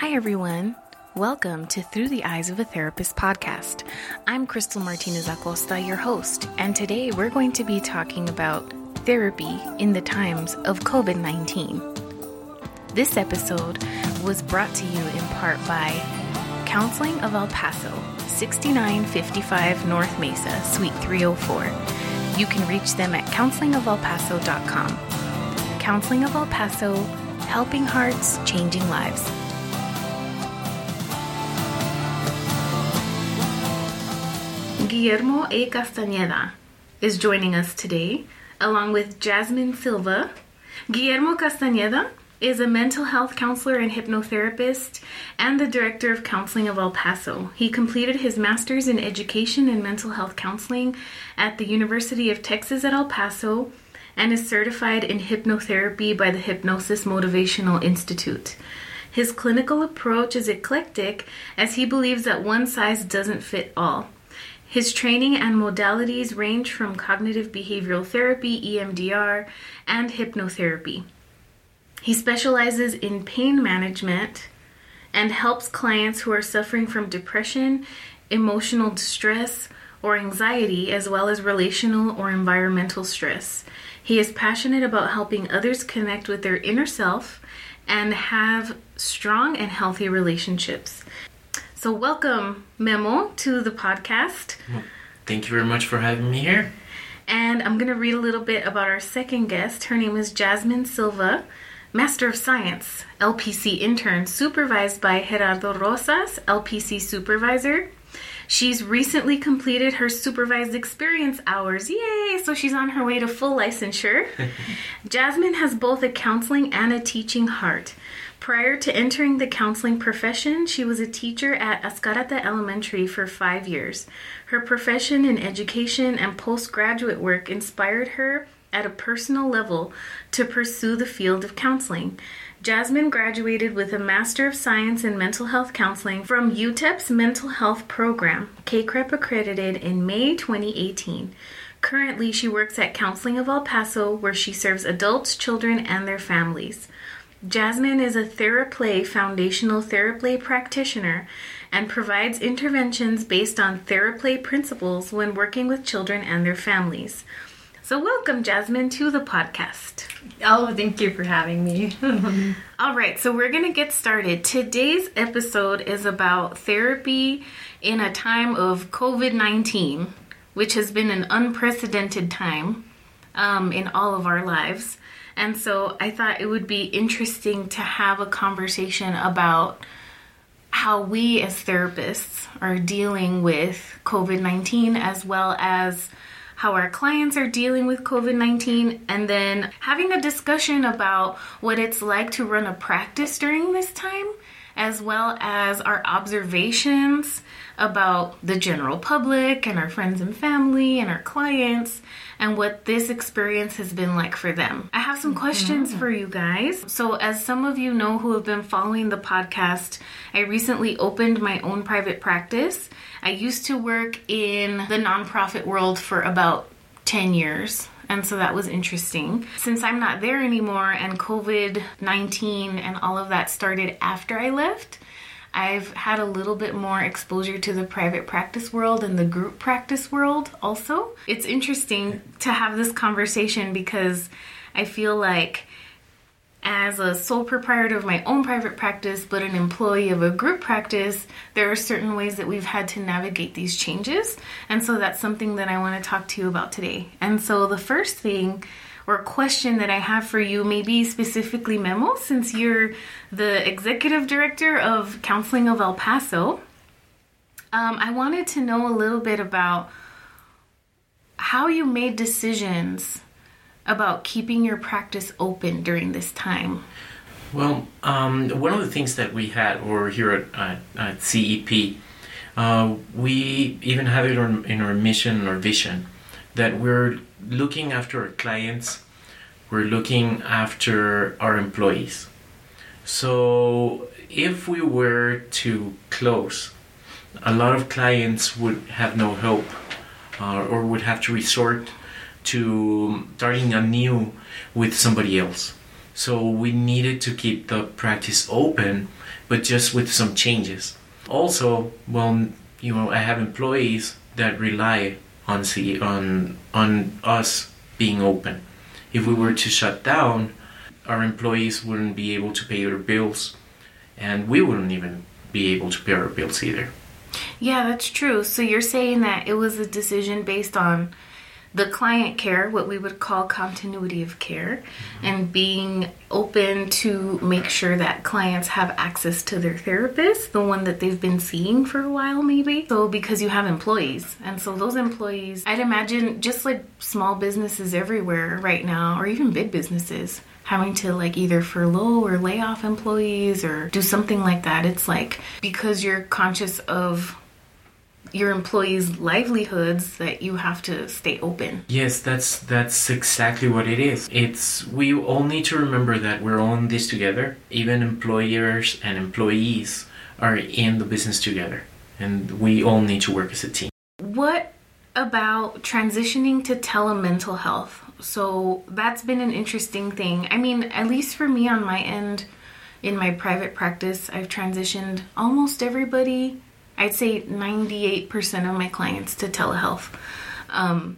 Hi, everyone. Welcome to Through the Eyes of a Therapist podcast. I'm Crystal Martinez Acosta, your host, and today we're going to be talking about therapy in the times of COVID 19. This episode was brought to you in part by Counseling of El Paso, 6955 North Mesa, Suite 304. You can reach them at counselingofelpaso.com. Counseling of El Paso, helping hearts, changing lives. Guillermo A. Castañeda is joining us today, along with Jasmine Silva. Guillermo Castañeda is a mental health counselor and hypnotherapist and the director of counseling of El Paso. He completed his master's in education and mental health counseling at the University of Texas at El Paso and is certified in hypnotherapy by the Hypnosis Motivational Institute. His clinical approach is eclectic as he believes that one size doesn't fit all. His training and modalities range from cognitive behavioral therapy, EMDR, and hypnotherapy. He specializes in pain management and helps clients who are suffering from depression, emotional distress, or anxiety, as well as relational or environmental stress. He is passionate about helping others connect with their inner self and have strong and healthy relationships. So, welcome, Memo, to the podcast. Thank you very much for having me here. And I'm going to read a little bit about our second guest. Her name is Jasmine Silva, Master of Science, LPC intern, supervised by Gerardo Rosas, LPC supervisor. She's recently completed her supervised experience hours. Yay! So she's on her way to full licensure. Jasmine has both a counseling and a teaching heart. Prior to entering the counseling profession, she was a teacher at Ascarate Elementary for five years. Her profession in education and postgraduate work inspired her at a personal level to pursue the field of counseling. Jasmine graduated with a Master of Science in Mental Health Counseling from UTEP's Mental Health Program, CACREP accredited in May 2018. Currently, she works at Counseling of El Paso, where she serves adults, children, and their families. Jasmine is a TheraPlay foundational TheraPlay practitioner and provides interventions based on TheraPlay principles when working with children and their families. So, welcome, Jasmine, to the podcast. Oh, thank you for having me. All right, so we're going to get started. Today's episode is about therapy in a time of COVID 19, which has been an unprecedented time um, in all of our lives. And so I thought it would be interesting to have a conversation about how we as therapists are dealing with COVID 19 as well as how our clients are dealing with COVID 19, and then having a discussion about what it's like to run a practice during this time, as well as our observations about the general public and our friends and family and our clients and what this experience has been like for them. I have some questions for you guys. So, as some of you know who have been following the podcast, I recently opened my own private practice. I used to work in the nonprofit world for about 10 years. And so that was interesting. Since I'm not there anymore and COVID 19 and all of that started after I left, I've had a little bit more exposure to the private practice world and the group practice world also. It's interesting to have this conversation because I feel like as a sole proprietor of my own private practice, but an employee of a group practice, there are certain ways that we've had to navigate these changes. And so that's something that I want to talk to you about today. And so the first thing or question that I have for you, maybe specifically Memo, since you're the executive director of Counseling of El Paso, um, I wanted to know a little bit about how you made decisions about keeping your practice open during this time. Well, um, one of the things that we had, or here at, at, at CEP, uh, we even have it in our mission or vision that we're looking after our clients, we're looking after our employees. So if we were to close, a lot of clients would have no hope uh, or would have to resort to starting anew with somebody else. So we needed to keep the practice open but just with some changes. Also, well, you know, I have employees that rely on C- on on us being open. If we were to shut down, our employees wouldn't be able to pay their bills, and we wouldn't even be able to pay our bills either. Yeah, that's true. So you're saying that it was a decision based on the client care, what we would call continuity of care, and being open to make sure that clients have access to their therapist, the one that they've been seeing for a while, maybe. So, because you have employees, and so those employees, I'd imagine just like small businesses everywhere right now, or even big businesses. Having to like either furlough or lay off employees or do something like that. It's like because you're conscious of your employees' livelihoods that you have to stay open. Yes, that's that's exactly what it is. It's we all need to remember that we're all in this together. Even employers and employees are in the business together, and we all need to work as a team. What about transitioning to telemental health? So that's been an interesting thing. I mean, at least for me on my end, in my private practice, I've transitioned almost everybody I'd say 98% of my clients to telehealth. Um,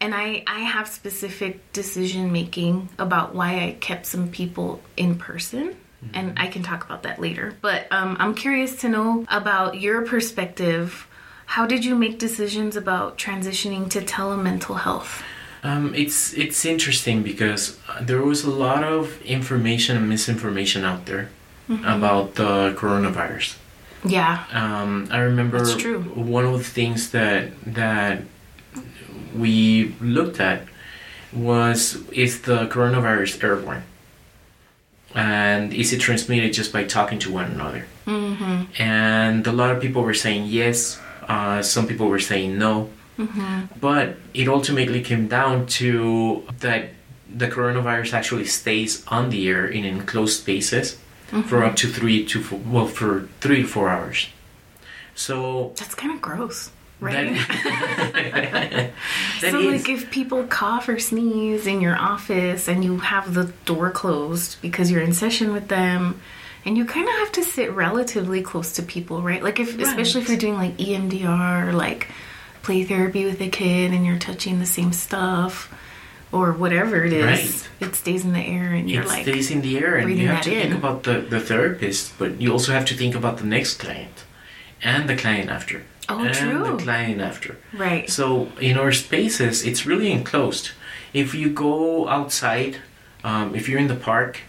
and I, I have specific decision making about why I kept some people in person. Mm-hmm. And I can talk about that later. But um, I'm curious to know about your perspective. How did you make decisions about transitioning to telemental health? Um, it's it's interesting because there was a lot of information and misinformation out there mm-hmm. about the coronavirus. Yeah. Um, I remember That's true. one of the things that that we looked at was is the coronavirus airborne, and is it transmitted just by talking to one another? Mm-hmm. And a lot of people were saying yes. Uh, some people were saying no. Mm-hmm. But it ultimately came down to that the coronavirus actually stays on the air in enclosed spaces mm-hmm. for up to three to four, well for three to four hours. So that's kind of gross. Right. That, that so, is. like, if people cough or sneeze in your office and you have the door closed because you're in session with them, and you kind of have to sit relatively close to people, right? Like, if right. especially if you're doing like EMDR or like play therapy with a kid and you're touching the same stuff, or whatever it is, right. it stays in the air and you're it like stays in the air and you have to in. think about the, the therapist, but you also have to think about the next client and the client after. Oh, and true. the client after. Right. So in our spaces, it's really enclosed. If you go outside, um, if you're in the park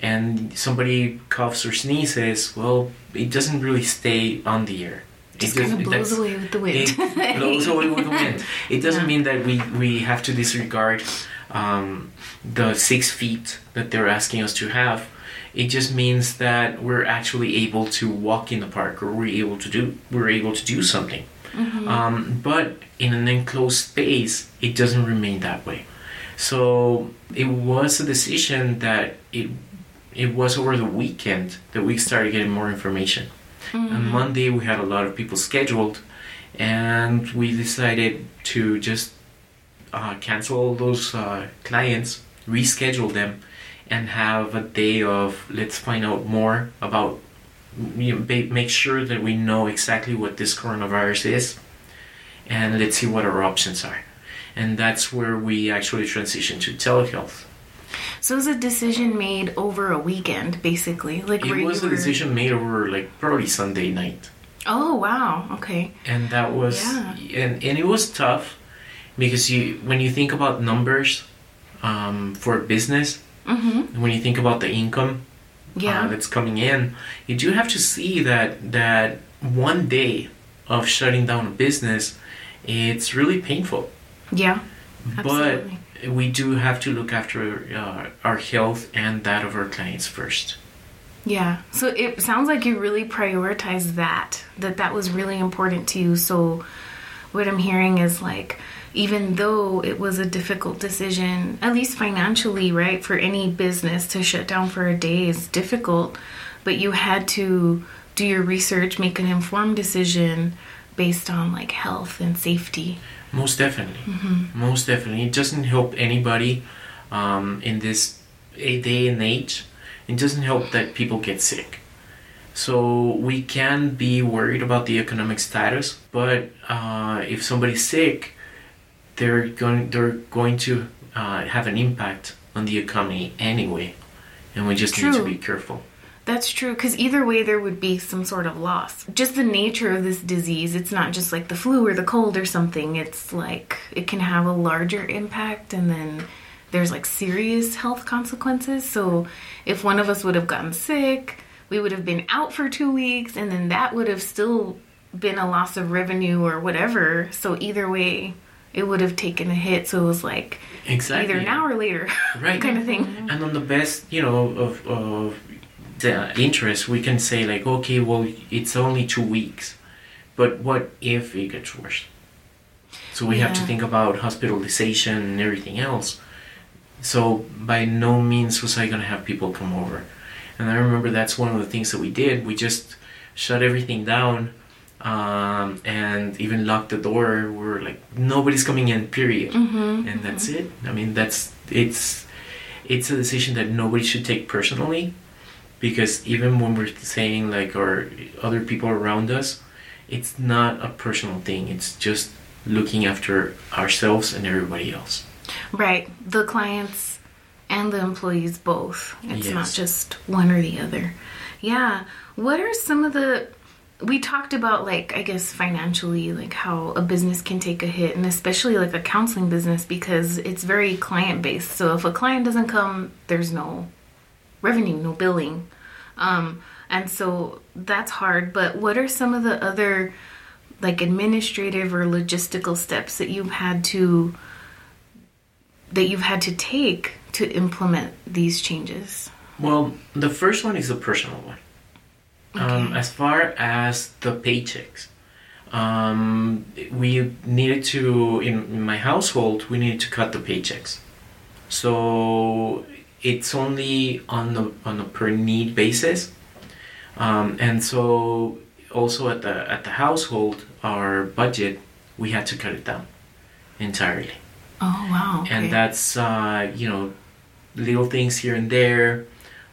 and somebody coughs or sneezes, well, it doesn't really stay on the air just kind of blows away with the wind. It blows away with the wind. It doesn't yeah. mean that we, we have to disregard um, the six feet that they're asking us to have. It just means that we're actually able to walk in the park, or we're able to do we're able to do something. Mm-hmm. Um, but in an enclosed space, it doesn't remain that way. So it was a decision that it it was over the weekend that we started getting more information. Mm-hmm. On Monday, we had a lot of people scheduled, and we decided to just uh, cancel those uh, clients, reschedule them, and have a day of let's find out more about. You know, make sure that we know exactly what this coronavirus is, and let's see what our options are. And that's where we actually transition to telehealth. So it was a decision made over a weekend, basically. Like it was a decision made over like probably Sunday night. Oh wow! Okay. And that was yeah. and and it was tough because you when you think about numbers um, for business, mm-hmm. when you think about the income uh, yeah. Uh, that's coming in, you do have to see that that one day of shutting down a business, it's really painful. Yeah. Absolutely. But we do have to look after uh, our health and that of our clients first. Yeah. So it sounds like you really prioritize that, that that was really important to you. So what I'm hearing is like, even though it was a difficult decision, at least financially, right, for any business to shut down for a day is difficult, but you had to do your research, make an informed decision based on like health and safety. Most definitely. Mm-hmm. Most definitely. It doesn't help anybody um, in this day and age. It doesn't help that people get sick. So we can be worried about the economic status, but uh, if somebody's sick, they're going they're going to uh, have an impact on the economy anyway, and we just need to be careful. That's true, because either way, there would be some sort of loss. Just the nature of this disease, it's not just like the flu or the cold or something. It's like it can have a larger impact, and then there's like serious health consequences. So, if one of us would have gotten sick, we would have been out for two weeks, and then that would have still been a loss of revenue or whatever. So, either way, it would have taken a hit. So, it was like Exactly. either now or later Right. kind of thing. And on the best, you know, of, of the interest, we can say like, okay, well, it's only two weeks, but what if it gets worse? So we have to think about hospitalization and everything else. So by no means was I gonna have people come over. And I remember that's one of the things that we did. We just shut everything down um, and even locked the door. We were like, nobody's coming in, period. Mm-hmm. And that's it. I mean, that's it's it's a decision that nobody should take personally, because even when we're saying like or other people around us, it's not a personal thing. It's just looking after ourselves and everybody else. Right. The clients and the employees both. It's not just one or the other. Yeah. What are some of the we talked about like I guess financially like how a business can take a hit and especially like a counseling business because it's very client based. So if a client doesn't come, there's no revenue, no billing. Um and so that's hard, but what are some of the other like administrative or logistical steps that you've had to that you've had to take to implement these changes? Well, the first one is a personal one. Um, Okay. as far as the paychecks, um, we needed to in, in my household we needed to cut the paychecks. So it's only on the on a per need basis, um, and so also at the at the household our budget we had to cut it down entirely Oh wow. and that's uh, you know little things here and there.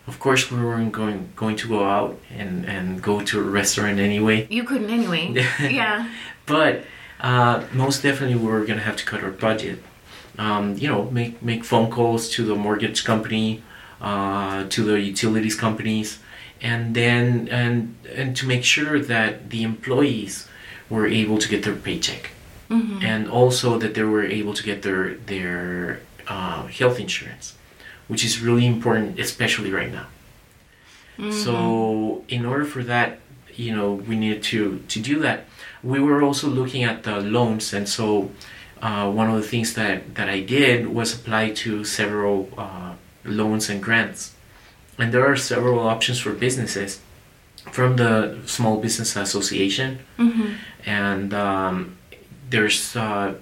Of course, we weren't going going to go out and and go to a restaurant anyway, you couldn't anyway. yeah. but uh, most definitely we were gonna have to cut our budget. Um, you know, make make phone calls to the mortgage company, uh, to the utilities companies, and then and and to make sure that the employees were able to get their paycheck Mm-hmm. and also that they were able to get their their uh, health insurance, which is really important, especially right now. So, in order for that, you know, we needed to to do that. We were also looking at the loans, and so uh, one of the things that that I did was apply to several uh, loans and grants, and there are several options for businesses from the Small Business Association Mm-hmm. and um, there's uh,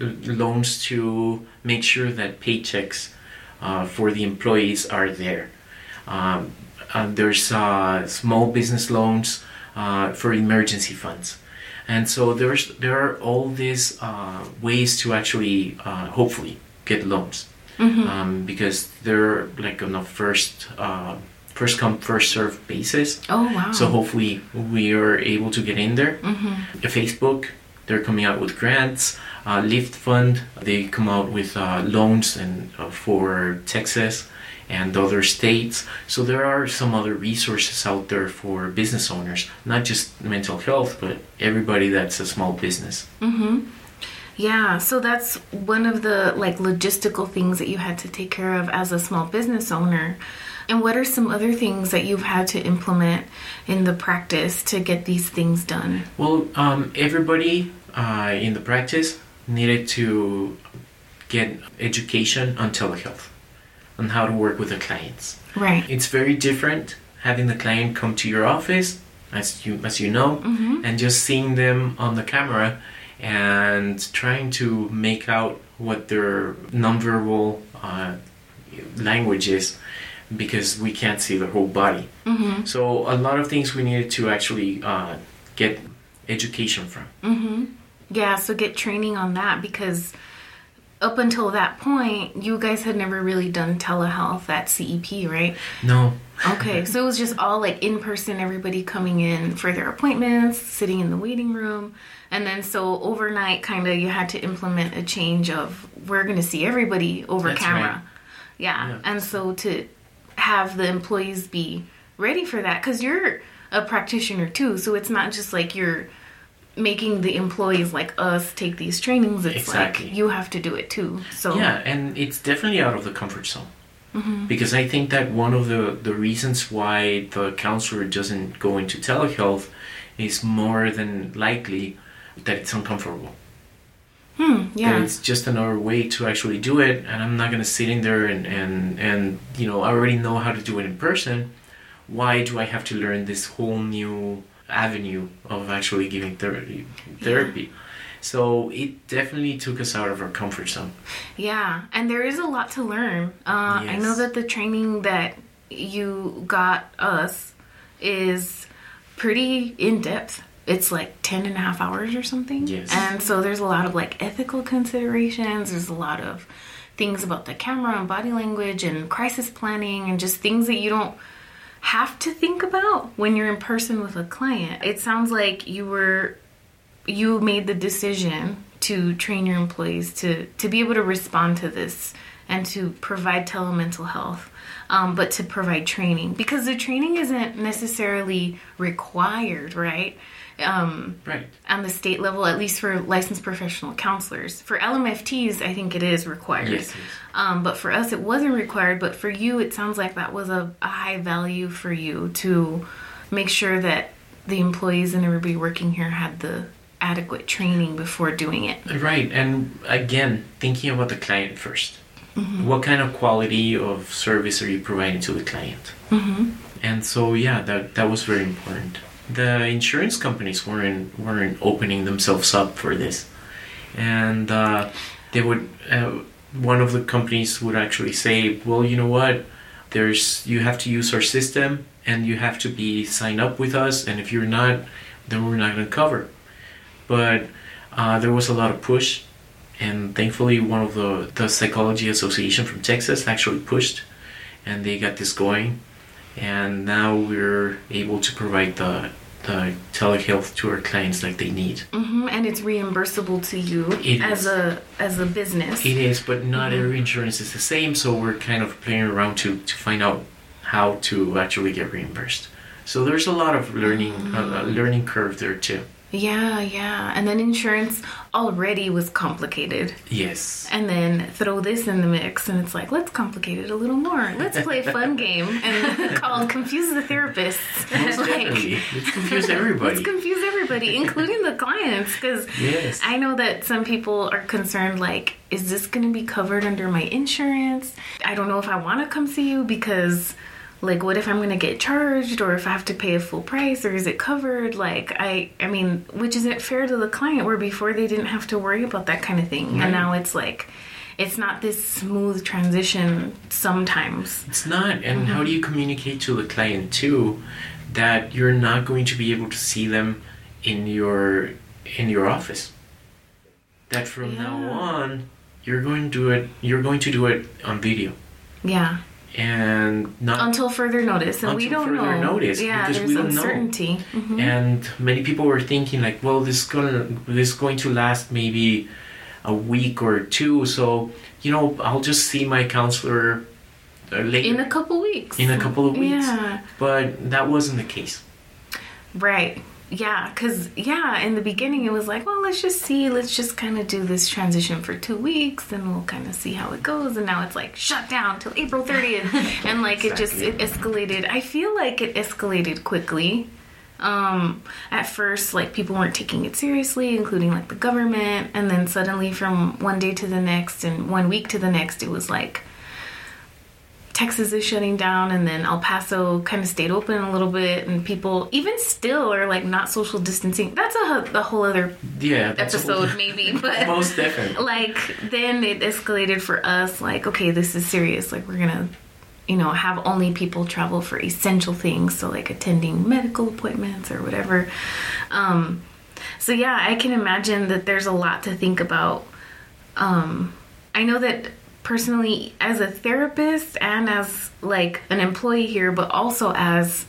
loans to make sure that paychecks uh, for the employees are there. Um, and there's uh, small business loans uh, for emergency funds, and so there's there are all these uh, ways to actually uh, hopefully get loans Mm-hmm. um, because they're like on a first uh, first come first serve basis. Oh wow. So hopefully we are able to get in there. Mm-hmm. Facebook, they're coming out with grants. Uh, LiftFund, they come out with uh, loans and uh, for Texas and other states. So there are some other resources out there for business owners, not just mental health, but everybody that's a small business. Mm-hmm. Yeah, so that's one of the like logistical things that you had to take care of as a small business owner. And what are some other things that you've had to implement in the practice to get these things done? Well, um, everybody uh, in the practice needed to get education on telehealth, on how to work with the clients. Right. It's very different having the client come to your office, as you as you know, Mm-hmm. and just seeing them on the camera and trying to make out what their nonverbal uh, language is because we can't see their whole body. Mm-hmm. So a lot of things we needed to actually uh, get education from. Mm-hmm. Yeah, so get training on that because up until that point, you guys had never really done telehealth at CEP, right? No, Okay, so it was just all like in person, everybody coming in for their appointments, sitting in the waiting room. And then so overnight, kind of, you had to implement a change of we're going to see everybody over That's camera. right. Yeah. Yeah. And so to have the employees be ready for that, because you're a practitioner too. So it's not just like you're making the employees like us take these trainings. It's Exactly. like you have to do it too. So Yeah, and it's definitely out of the comfort zone. Because I think that one of the, the reasons why the counselor doesn't go into telehealth is more than likely that it's uncomfortable. hmm, yeah. it's just another way to actually do it, and I'm not gonna sit in there and, and, and you know, I already know how to do it in person. Why do I have to learn this whole new avenue of actually giving therapy? therapy? So it definitely took us out of our comfort zone. Yeah, and there is a lot to learn. Uh, I know that the training that you got us is pretty in depth. It's like 10 and a half hours or something. Yes. And so there's a lot of like ethical considerations. There's a lot of things about the camera and body language and crisis planning and just things that you don't have to think about when you're in person with a client. It sounds like you were you made the decision to train your employees to to be able to respond to this and to provide telemental health um, but to provide training because the training isn't necessarily required right um, Right. on the state level at least for licensed professional counselors for lmfts i think it is required Yes, yes. um, but for us it wasn't required but for you it sounds like that was a, a high value for you to make sure that the employees and everybody working here had the adequate training before doing it Right, and again, thinking about the client 1st What kind of quality of service are you providing to the client? Mm-hmm. And so, yeah, that that was very important. The insurance companies weren't weren't opening themselves up for this, and uh, they would. Uh, one of the companies would actually say, "Well, you know what? There's you have to use our system, and you have to be signed up with us, and if you're not, then we're not going to cover." but uh, there was a lot of push and thankfully one of the, the psychology association from texas actually pushed and they got this going and now we're able to provide the, the telehealth to our clients like they need. Hmm and it's reimbursable to you It as is. a as a business. It is but not mm-hmm. every insurance is the same so we're kind of playing around to, to find out how to actually get reimbursed. So there's a lot of learning a, a learning curve there too yeah yeah and then insurance already was complicated yes and then throw this in the mix and it's like let's complicate it a little more let's play a fun game and called confuse the therapists Most definitely. Let's confuse everybody. let's confuse everybody including the clients because Yes. i know that some people are concerned like is this going to be covered under my insurance i don't know if i want to come see you because like what if i'm going to get charged or if i have to pay a full price or is it covered? Like i i mean which isn't fair to the client where before they didn't have to worry about that kind of thing? Right. and now it's like it's not this smooth transition sometimes. It's not. And mm-hmm. how do you communicate to the client too that you're not going to be able to see them in your in your office? That from now on you're going to do it you're going to do it on video. Yeah and not until further notice and we don't further know. notice, yeah because there's we don't know. uncertainty. Mhm. and many people were thinking like well this is gonna this is going to last maybe a week or two so you know i'll just see my counselor uh, later. In a couple weeks. In a couple of weeks. Yeah. But that wasn't the case. Right. Yeah, because, yeah, in the beginning it was like, well, let's just see, let's just kind of do this transition for two weeks and we'll kind of see how it goes. And now it's like shut down till April 30th. and like it just, it escalated. I feel like it escalated quickly. Um, at first, like people weren't taking it seriously, including like the government. And then suddenly from one day to the next and one week to the next, it was like, Texas is shutting down, and then El Paso kind of stayed open a little bit, and people even still are like not social distancing. That's a, a whole other yeah episode, maybe, but most definitely like then it escalated for us. Like, okay, this is serious. Like, we're gonna, you know, have only people travel for essential things, so like attending medical appointments or whatever. Um, so yeah, I can imagine that there's a lot to think about. Um, I know that personally as a therapist and as like an employee here but also as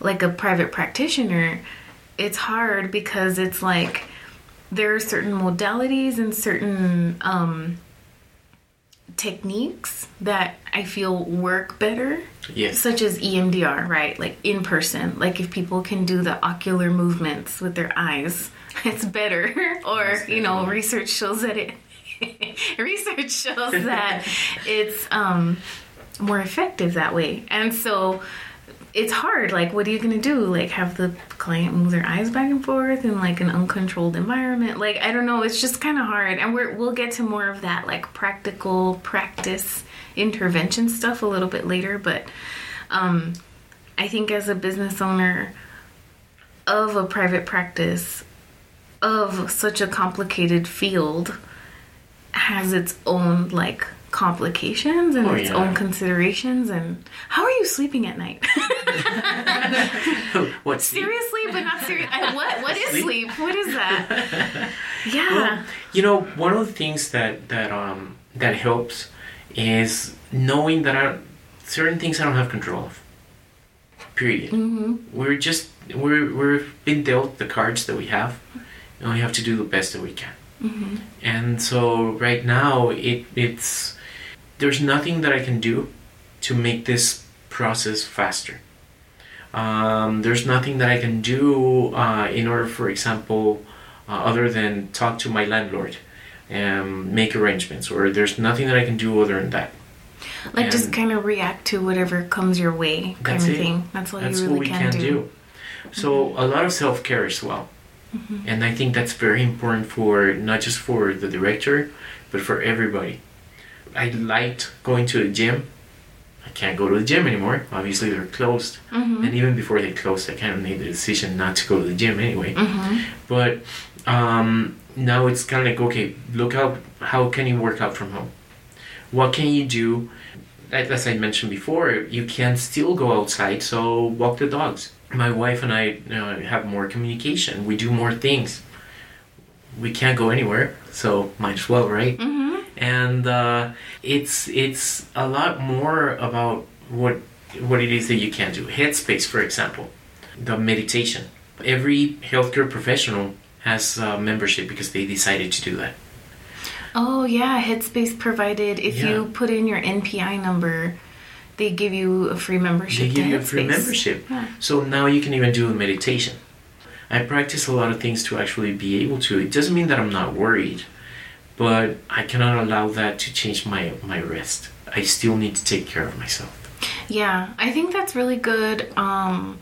like a private practitioner it's hard because it's like there are certain modalities and certain um, techniques that I feel work better. Yes. Such as EMDR, right? Like in person. Like if people can do the ocular movements with their eyes, it's better. or, you know, research shows that it research shows that it's um more effective that way. And so it's hard. Like, what are you gonna do? Like, have the client move their eyes back and forth in like an uncontrolled environment? Like, I don't know. It's just kind of hard. And we're we'll get to more of that like practical practice intervention stuff a little bit later. But um, I think as a business owner of a private practice of such a complicated field has its own like complications and Oh, its yeah. own considerations and how are you sleeping at night What's seriously but not serious what what is Sleep? sleep what is that yeah Well, you know, one of the things that that um that helps is knowing that I, certain things I don't have control of. Period. hmm We're just we're we're been dealt the cards that we have, and we have to do the best that we can. Hmm And so right now it it's there's nothing that I can do to make this process faster. Um, there's nothing that I can do uh, in order, for example, uh, other than talk to my landlord and make arrangements, or there's nothing that I can do other than that. like just kind of react to whatever comes your way kind of it. thing that's all That's you really what we can, can do, do. So a lot of self care as well, and I think that's very important for not just for the director, but for everybody. I liked going to the gym. I can't go to the gym anymore. Obviously, they're closed, Mhm. and even before they closed, I kind of made the decision not to go to the gym anyway. Mhm. But um, now it's kind of like okay, look how how can you work out from home? What can you do? As I mentioned before, you can still go outside, so walk the dogs. My wife and I uh, have more communication. We do more things. We can't go anywhere, so might as well, right? Mhm. and uh, it's it's a lot more about what what it is that you can do. Headspace, for example, the meditation. Every healthcare professional has a membership because they decided to do that. oh yeah headspace provided if Yeah. you put in your npi number they give you a free membership They give you a free Headspace. membership, Yeah. so now you can even do a meditation. I practice a lot of things to actually be able to. It doesn't mean that I'm not worried, but I cannot allow that to change my my rest. I still need to take care of myself. Yeah, I think that's really good. Um,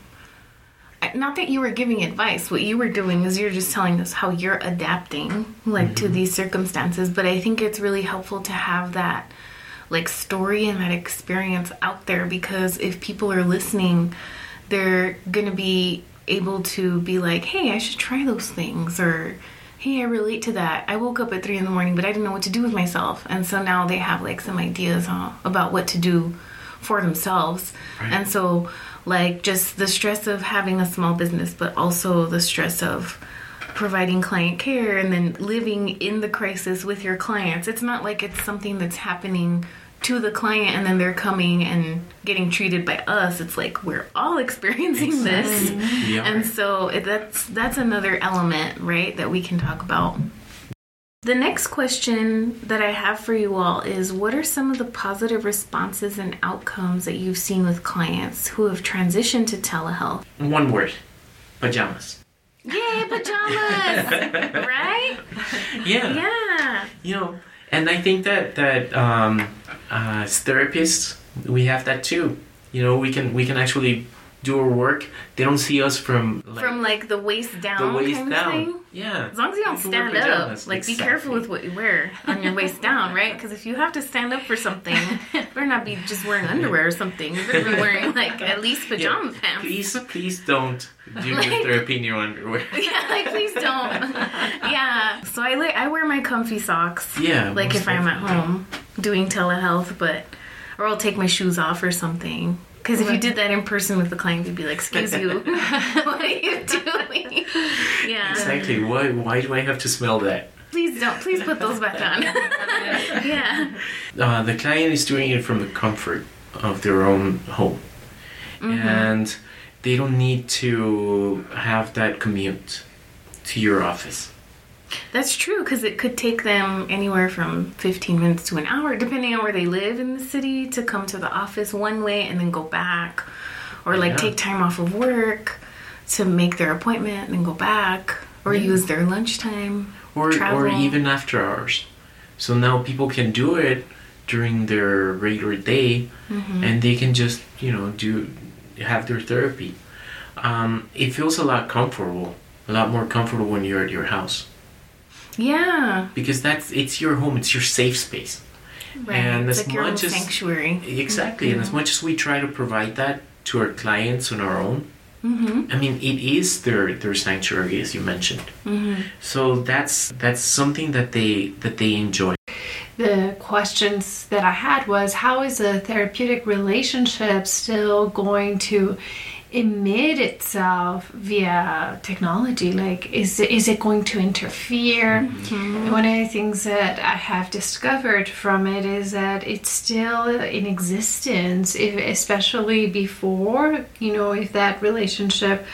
not that you were giving advice. What you were doing is you're just telling us how you're adapting, like to these circumstances. But I think it's really helpful to have that, like story and that experience out there because if people are listening, they're gonna be able to be like, "Hey, I should try those things," or "Hey, I relate to that. I woke up at three in the morning, but I didn't know what to do with myself," and so now they have like some ideas uh, about what to do for themselves. Right. And so, like, just the stress of having a small business, but also the stress of providing client care and then living in the crisis with your clients. It's not like it's something that's happening to the client and then they're coming and getting treated by us. It's like we're all experiencing this. We. And so that's that's another element, right, that we can talk about. The next question that I have for you all is what are some of the positive responses and outcomes that you've seen with clients who have transitioned to telehealth? One word, pajamas. Yay, pajamas! right? Yeah. Yeah. you know and i think that that um, uh, as therapists we have that too you know we can we can actually do our work they don't see us from like, From like the waist down the waist down yeah As long as you don't We can wear stand up, like be careful with what you wear on your waist down, right? Because if you have to stand up for something, you better not be just wearing underwear or something. You better be wearing like at least Yeah. pajama pants. please please don't do your Like- therapy in your underwear Yeah, like please don't. Yeah. So I like I wear my comfy socks. yeah Like if I'm at home doing telehealth, but or I'll take my shoes off or something. Because if you did that in person with the client, you'd be like, "Excuse you, what are you doing?" Yeah. exactly why why do i have to smell that Please don't. Please put those back on. yeah. Uh, the client is doing it from the comfort of their own home, and they don't need to have that commute to your office. That's true because it could take them anywhere from 15 minutes to an hour, depending on where they live in the city, to come to the office one way and then go back. Or like Yeah. take time off of work to make their appointment and then go back. Or use their lunchtime. or or even after hours. So now people can do it during their regular day, Mm-hmm. and they can just you know do have their therapy. Um, it feels a lot comfortable, a lot more comfortable when you're at your house Yeah. because that's it's your home, it's your safe space. Right. And it's as like your much as- sanctuary. Exactly, and as much as we try to provide that to our clients on our own, Mm-hmm. I mean, it is their their sanctuary, as you mentioned. Mm-hmm. So that's that's something that they that they enjoy. The questions that I had was how is a therapeutic relationship still going to emit itself via technology? Like, is it, is it going to interfere? And One of the things that I have discovered from it is that it's still in existence, if, especially before, you know, if that relationship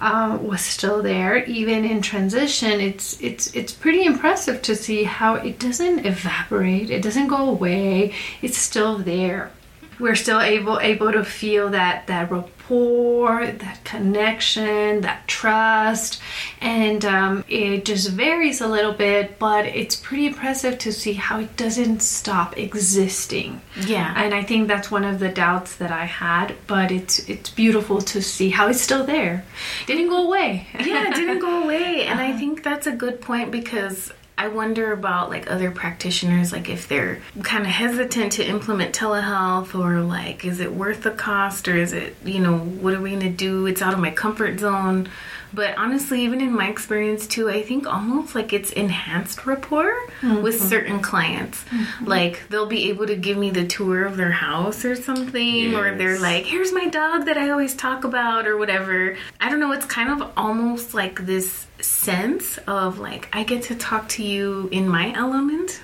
um, was still there, even in transition, it's it's it's pretty impressive to see how it doesn't evaporate, it doesn't go away, it's still there. We're still able able to feel that that rapport, that connection, that trust, and um, it just varies a little bit, but it's pretty impressive to see how it doesn't stop existing. Yeah. And I think that's one of the doubts that I had, but it's it's beautiful to see how it's still there. Didn't go away. yeah, it didn't go away. And I think that's a good point because I wonder about like other practitioners, like if they're kind of hesitant to implement telehealth or like, is it worth the cost or is it, you know, what are we going to do? It's out of my comfort zone. But honestly, even in my experience too, I think almost like it's enhanced rapport with mm-hmm. certain clients. Mm-hmm. Like they'll be able to give me the tour of their house or something, or they're like, here's my dog that I always talk about or whatever. I don't know, it's kind of almost like this sense of like I get to talk to you in my element.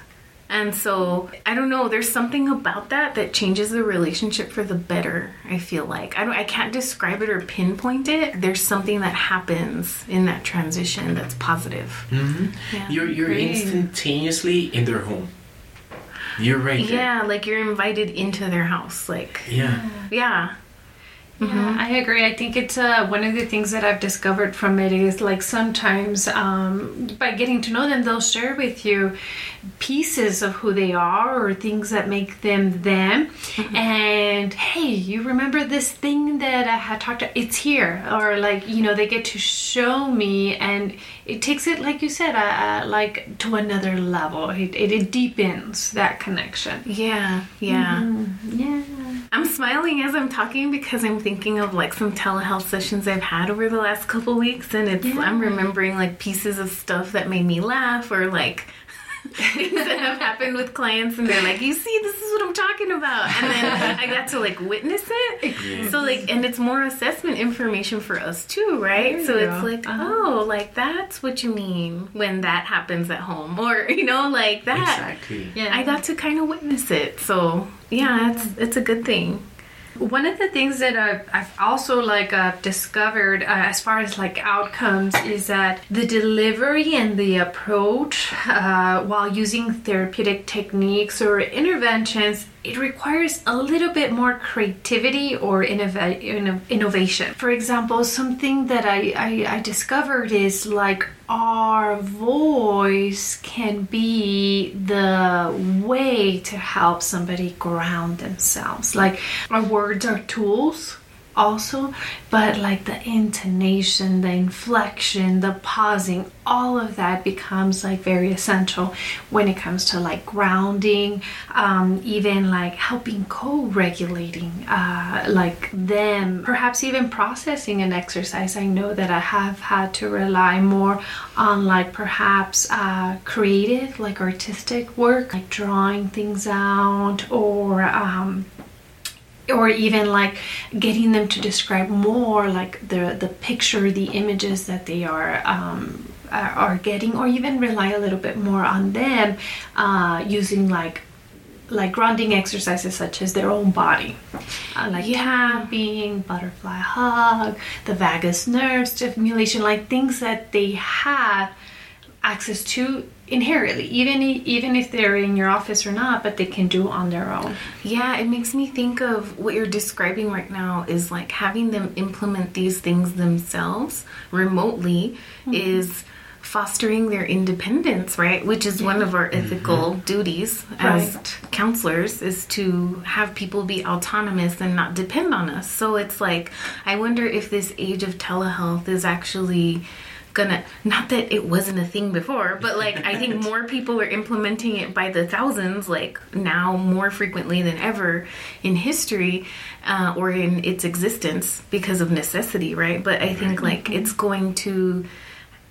And so, I don't know, there's something about that that changes the relationship for the better, I feel like. I don't I can't describe it or pinpoint it. There's something that happens in that transition that's positive. hmm Yeah. You're you're Great. instantaneously in their home. You're right there. Yeah, like you're invited into their house like Yeah. yeah. Yeah, I agree. I think it's uh, one of the things that I've discovered from it is like sometimes um, by getting to know them, they'll share with you pieces of who they are or things that make them them. And hey, you remember this thing that I had talked to? It's here. Or like, you know, they get to show me and it takes it, like you said, uh, uh, like to another level. It, it, it deepens that connection. Yeah, yeah. Yeah. I'm smiling as I'm talking because I'm thinking of like some telehealth sessions I've had over the last couple weeks, and it's I'm remembering like pieces of stuff that made me laugh or like things that have happened with clients, and they're like, "You see, this is what I'm talking about," and then I got to like witness it. So like, and it's more assessment information for us too, right? So you it's like, Uh-huh. oh, like that's what you mean when that happens at home, or you know, like that. Exactly. Yeah. I got to kind of witness it. So yeah, it's it's a good thing. One of the things that I've, I've also like uh, discovered uh, as far as like outcomes is that the delivery and the approach uh, while using therapeutic techniques or interventions it requires a little bit more creativity or innova- inno- innovation. For example, something that I, I, I discovered is like our voice can be the way to help somebody ground themselves. Like our words are tools also, but like the intonation, the inflection, the pausing, all of that becomes like very essential when it comes to like grounding, um, even like helping co-regulating, uh, like them, perhaps even processing an exercise. I know that I have had to rely more on like perhaps uh, creative, like artistic work, like drawing things out or. Um, or even like getting them to describe more like the the picture the images that they are um, are, getting, or even rely a little bit more on them uh, using like like grounding exercises such as their own body, uh, like Yeah. tapping, butterfly hug, the vagus nerve stimulation, like things that they have access to inherently, even even if they're in your office or not, but they can do on their own. Yeah, it makes me think of what you're describing right now is like having them implement these things themselves remotely mm-hmm. is fostering their independence, right? Which is one of our mm-hmm. ethical duties as Right. counselors is to have people be autonomous and not depend on us. So it's like I wonder if this age of telehealth is actually gonna not that it wasn't a thing before but like i think more people are implementing it by the thousands like now more frequently than ever in history uh, or in its existence because of necessity right? But i think like it's going to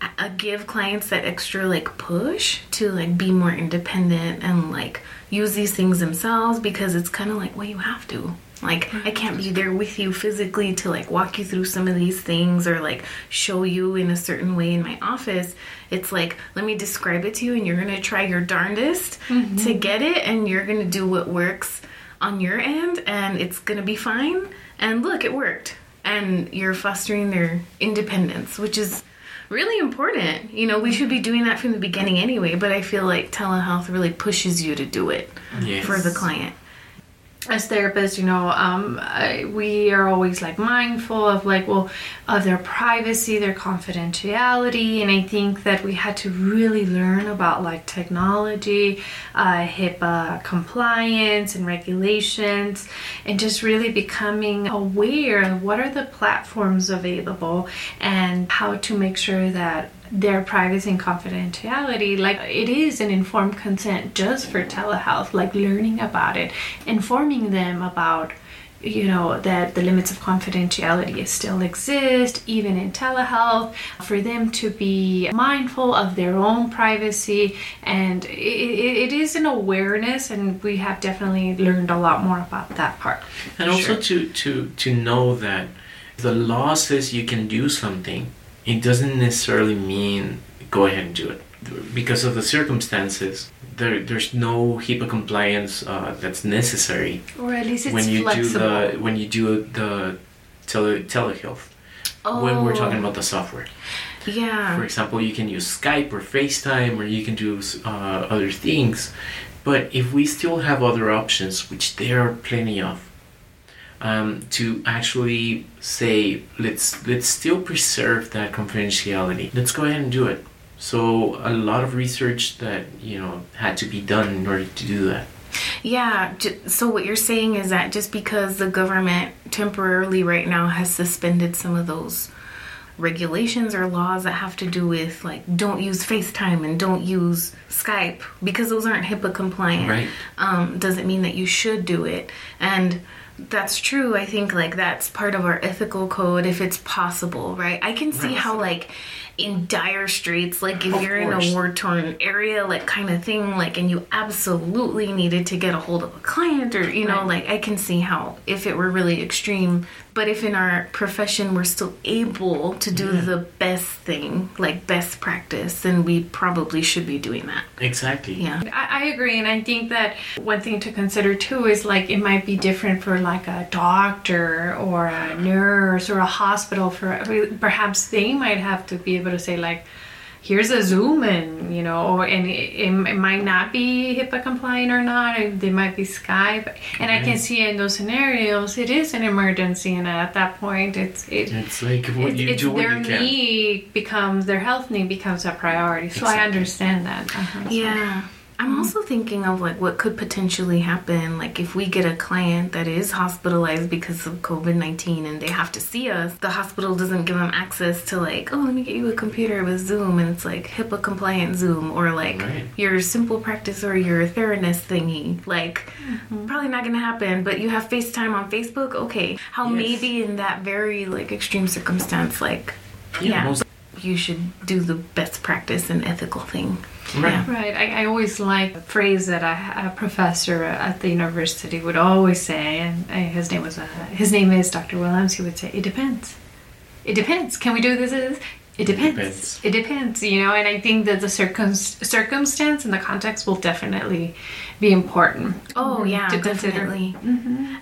uh, give clients that extra like push to like be more independent and like use these things themselves because it's kind of like well you have to like i can't be there with you physically to like walk you through some of these things or like show you in a certain way in my office. It's like let me describe it to you and you're gonna try your darndest to mm-hmm. get it and you're gonna do what works on your end and it's gonna be fine. And look it worked. And you're fostering their independence which is really important. You know we should be doing that from the beginning anyway but i feel like telehealth really pushes you to do it Yes. for the client as therapists, you know, um, I, we are always like mindful of like, well, of their privacy, their confidentiality, and I think that we had to really learn about like technology, uh, HIPAA compliance and regulations, and just really becoming aware of what are the platforms available and how to make sure that their privacy and confidentiality like it is an informed consent just for telehealth like learning about it informing them about you know that the limits of confidentiality still exist even in telehealth for them to be mindful of their own privacy. And it, it, is an awareness and we have definitely learned a lot more about that part and also to to to know that the law says you can do something it doesn't necessarily mean go ahead and do it. Because of the circumstances there, there's no HIPAA compliance uh, that's necessary or at least it's when you flexible do the when you do the tele, telehealth. When we're talking about the software. Yeah. For example you can use Skype or FaceTime or you can do uh, other things. But if we still have other options which there are plenty of um, to actually say let's let's still preserve that confidentiality. Let's go ahead and do it. So a lot of research that you know had to be done in order to do that. Yeah. So what you're saying is that just because the government temporarily right now has suspended some of those regulations or laws that have to do with like don't use FaceTime and don't use Skype because those aren't HIPAA compliant. Right. Um, doesn't mean that you should do it. And that's true. I think like that's part of our ethical code if it's possible, right? I can see how like in dire straits, like if Of you're in a war torn area, like kind of thing, like and you absolutely needed to get a hold of a client or you know, Right. like I can see how if it were really extreme. But if in our profession we're still able to do the best thing, like best practice, then we probably should be doing that. Exactly. Yeah. I, I agree, and I think that one thing to consider too is like it might be different for like a doctor or a nurse or a hospital. For perhaps they might have to be able to say like, "Here's a Zoom," and you know, or and it, it might not be HIPAA compliant or not. and They might be Skype, and I can see in those scenarios it is an emergency, and at that point it's it. It's like what It's, you it's do what their you can. need becomes their health need becomes a priority. So I understand that. Uh-huh. Yeah. I'm mm-hmm. also thinking of like what could potentially happen like if we get a client that is hospitalized because of COVID-19 and they have to see us the hospital doesn't give them access to like oh let me get you a computer with Zoom and it's like HIPAA compliant Zoom or like Right. your simple practice or your Theranest thingy. Like mm-hmm. probably not going to happen but you have FaceTime on Facebook? Okay. How Yes. maybe in that very like extreme circumstance like Yeah, yeah, you should do the best practice and ethical thing Right. Yeah. Right. I, I always like a phrase that a, a professor at the university would always say, and uh, his name was uh, his name is Dr. Williams. He would say, "It depends. It depends. Can we do this? this? It depends. Depends. It depends, you know, and I think that the circum- circumstance and the context will definitely be important. Oh yeah, to consider. definitely.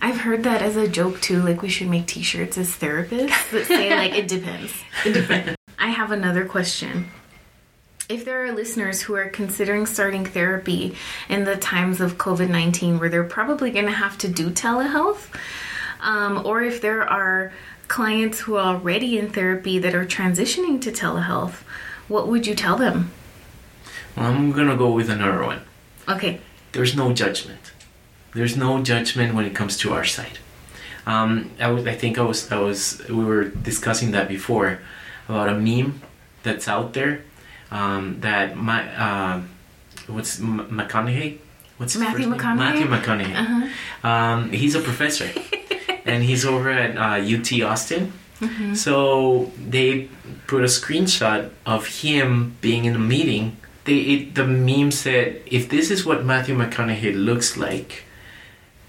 I've heard that as a joke too. Like we should make T-shirts as therapists that say like it depends. It depends. I have another question. If there are listeners who are considering starting therapy in the times of COVID nineteen, where they're probably going to have to do telehealth, um, or if there are clients who are already in therapy that are transitioning to telehealth, what would you tell them? Well, I'm gonna go with another one. Okay. There's no judgment. There's no judgment when it comes to our side. Um, I, I think I was, I was, we were discussing that before about a meme that's out there um, that my, uh, what's M- McConaughey? What's his Matthew? McConaughey? Matthew McConaughey. Uh-huh. Um, he's a professor, and he's over at uh, UT Austin. Mm-hmm. So they put a screenshot of him being in a meeting. They it, the meme said, "If this is what Matthew McConaughey looks like,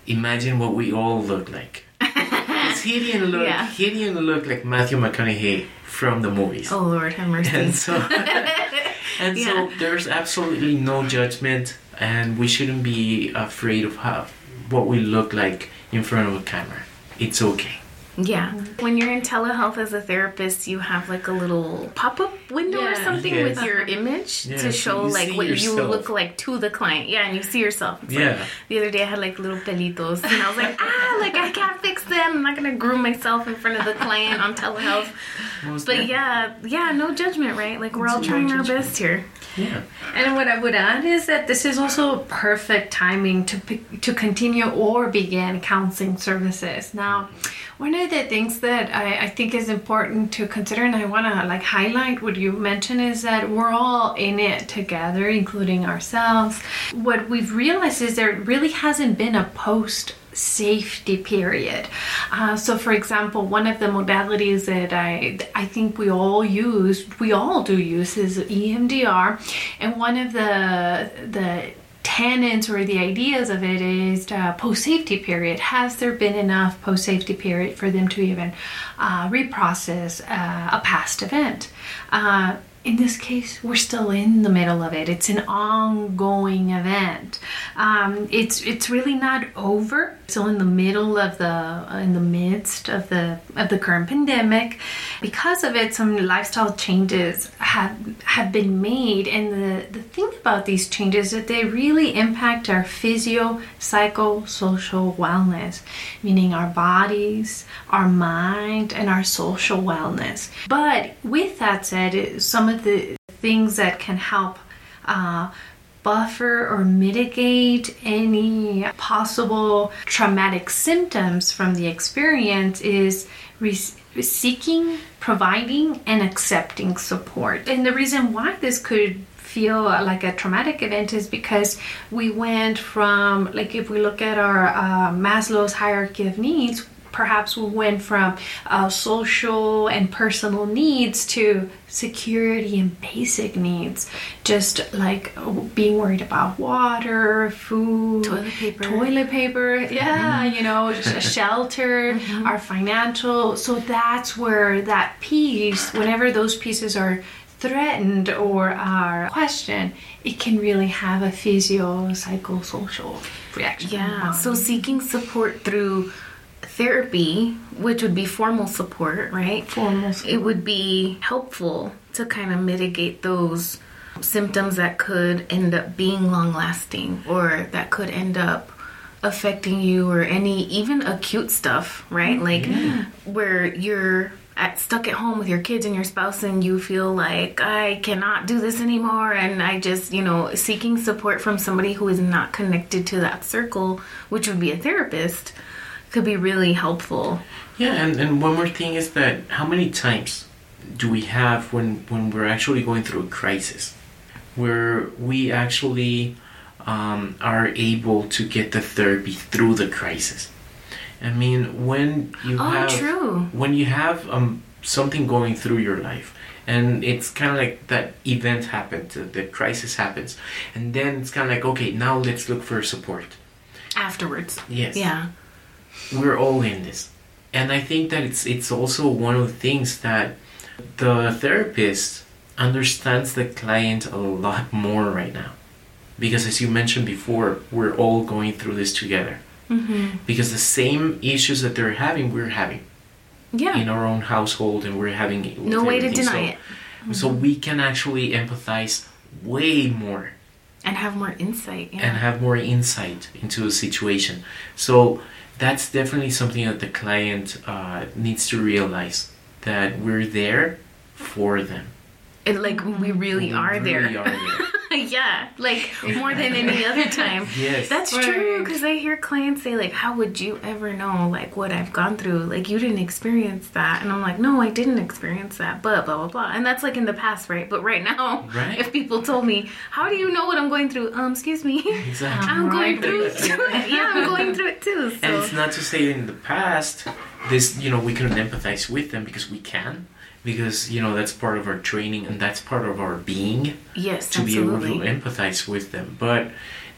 imagine what we all look like." 'Cause he didn't look. Yeah. He didn't look like Matthew McConaughey from the movies. Oh Lord, have mercy. And so, and Yeah. so there's absolutely no judgment, and we shouldn't be afraid of how what we look like in front of a camera. It's okay. Yeah. When you're in telehealth as a therapist, you have like a little pop up window or something Yes. with your image Yeah, to show you like see what you look like to the client. Yeah, and you see yourself. It's like, Yeah. the other day I had like little pelitos and I was like, ah, like I can't fix them. I'm not gonna groom myself in front of the client on telehealth. Most But definitely. yeah, yeah, no judgment, right? Like we're all No trying our best here. yeah. And what I would add is that this is also a perfect timing to pick, to continue or begin counseling services. Now, one of the things that I, I think is important to consider, and I want to like highlight what you mentioned, is that we're all in it together, including ourselves. What we've realized is there really hasn't been a post safety period. Uh, so, for example, one of the modalities that I I think we all use, we all do use, is EMDR, and one of the the tenets or the ideas of it is uh, post safety period. Has there been enough post safety period for them to even uh, reprocess uh, a past event? Uh, in this case, we're still in the middle of it. It's an ongoing event. Um, it's it's really not over. Still in the middle of the in the midst of the of the current pandemic. Because of it, some lifestyle changes have have been made, and the the thing about these changes is that they really impact our physio, psycho, social wellness, meaning our bodies, our mind, and our social wellness. But with that said, some of the things that can help uh, buffer or mitigate any possible traumatic symptoms from the experience is seeking, providing, and accepting support. And the reason why this could feel like a traumatic event is because we went from, like, if we look at our uh, Maslow's hierarchy of needs, perhaps we went from uh, social and personal needs to security and basic needs just like being worried about water food Toilet paper. toilet paper yeah you know sh- shelter our financial so that's where that piece whenever those pieces are threatened or are questioned it can really have a physio psychosocial reaction Yeah. So seeking support through therapy, which would be formal support, right? Formal It would be helpful to kind of mitigate those symptoms that could end up being long lasting or that could end up affecting you or any even acute stuff, right? Mm-hmm. Like where you're at, stuck at home with your kids and your spouse and you feel like I cannot do this anymore and I just, you know, seeking support from somebody who is not connected to that circle, which would be a therapist, could be really helpful. Yeah, and, and one more thing is that how many times do we have when, when we're actually going through a crisis where we actually um, are able to get the therapy through the crisis? I mean, when you Oh, have true. when you have um, something going through your life, and it's kind of like that event happened, the, the crisis happens, and then it's kind of like okay, now let's look for support. Afterwards. Yes Yeah. We're all in this and i think that it's it's also one of the things that the therapist understands the client a lot more right now. Because as you mentioned before, we're all going through this together. Mm-hmm. Because the same issues that they're having, we're having Yeah. in our own household, and we're having no way to deny so, it. So we can actually empathize way more And have more insight. Yeah. and have more insight into a situation. So that's definitely something that the client uh, needs to realize that we're there for them. And, like we really We are there. are there. yeah, like more than any other time. Yes. That's true because I hear clients say like, "How would you ever know like what I've gone through? Like you didn't experience that." And I'm like, "No, I didn't experience that." But blah blah blah. And that's like in the past, right? But right now, Right. if people told me, "How do you know what I'm going through?" Um, excuse me. Exactly. I'm going through it. yeah, I'm going through it too. And it's not to say in the past, this you know we couldn't empathize with them because we can, because you know that's part of our training and that's part of our being yes, to absolutely. be able to empathize with them. But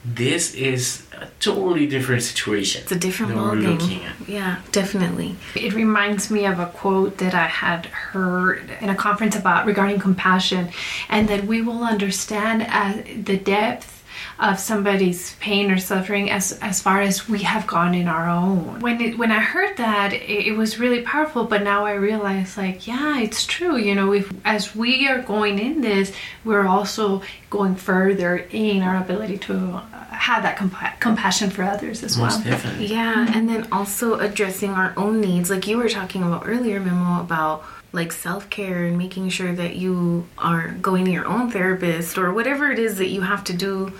this is a totally different situation. it's a different that we're looking at. Yeah, definitely. It reminds me of a quote that I had heard in a conference about regarding compassion, and that we will understand uh, the depth of somebody's pain or suffering as as far as we have gone in our own. When it, when I heard that, it, it was really powerful. But now I realize, like, yeah, it's true. You know, if as we are going in this, we're also going further in our ability to uh, have that compa- compassion for others as well. Definitely. Yeah, and then also addressing our own needs, like you were talking about earlier, Memo, about like self care and making sure that you are going to your own therapist or whatever it is that you have to do,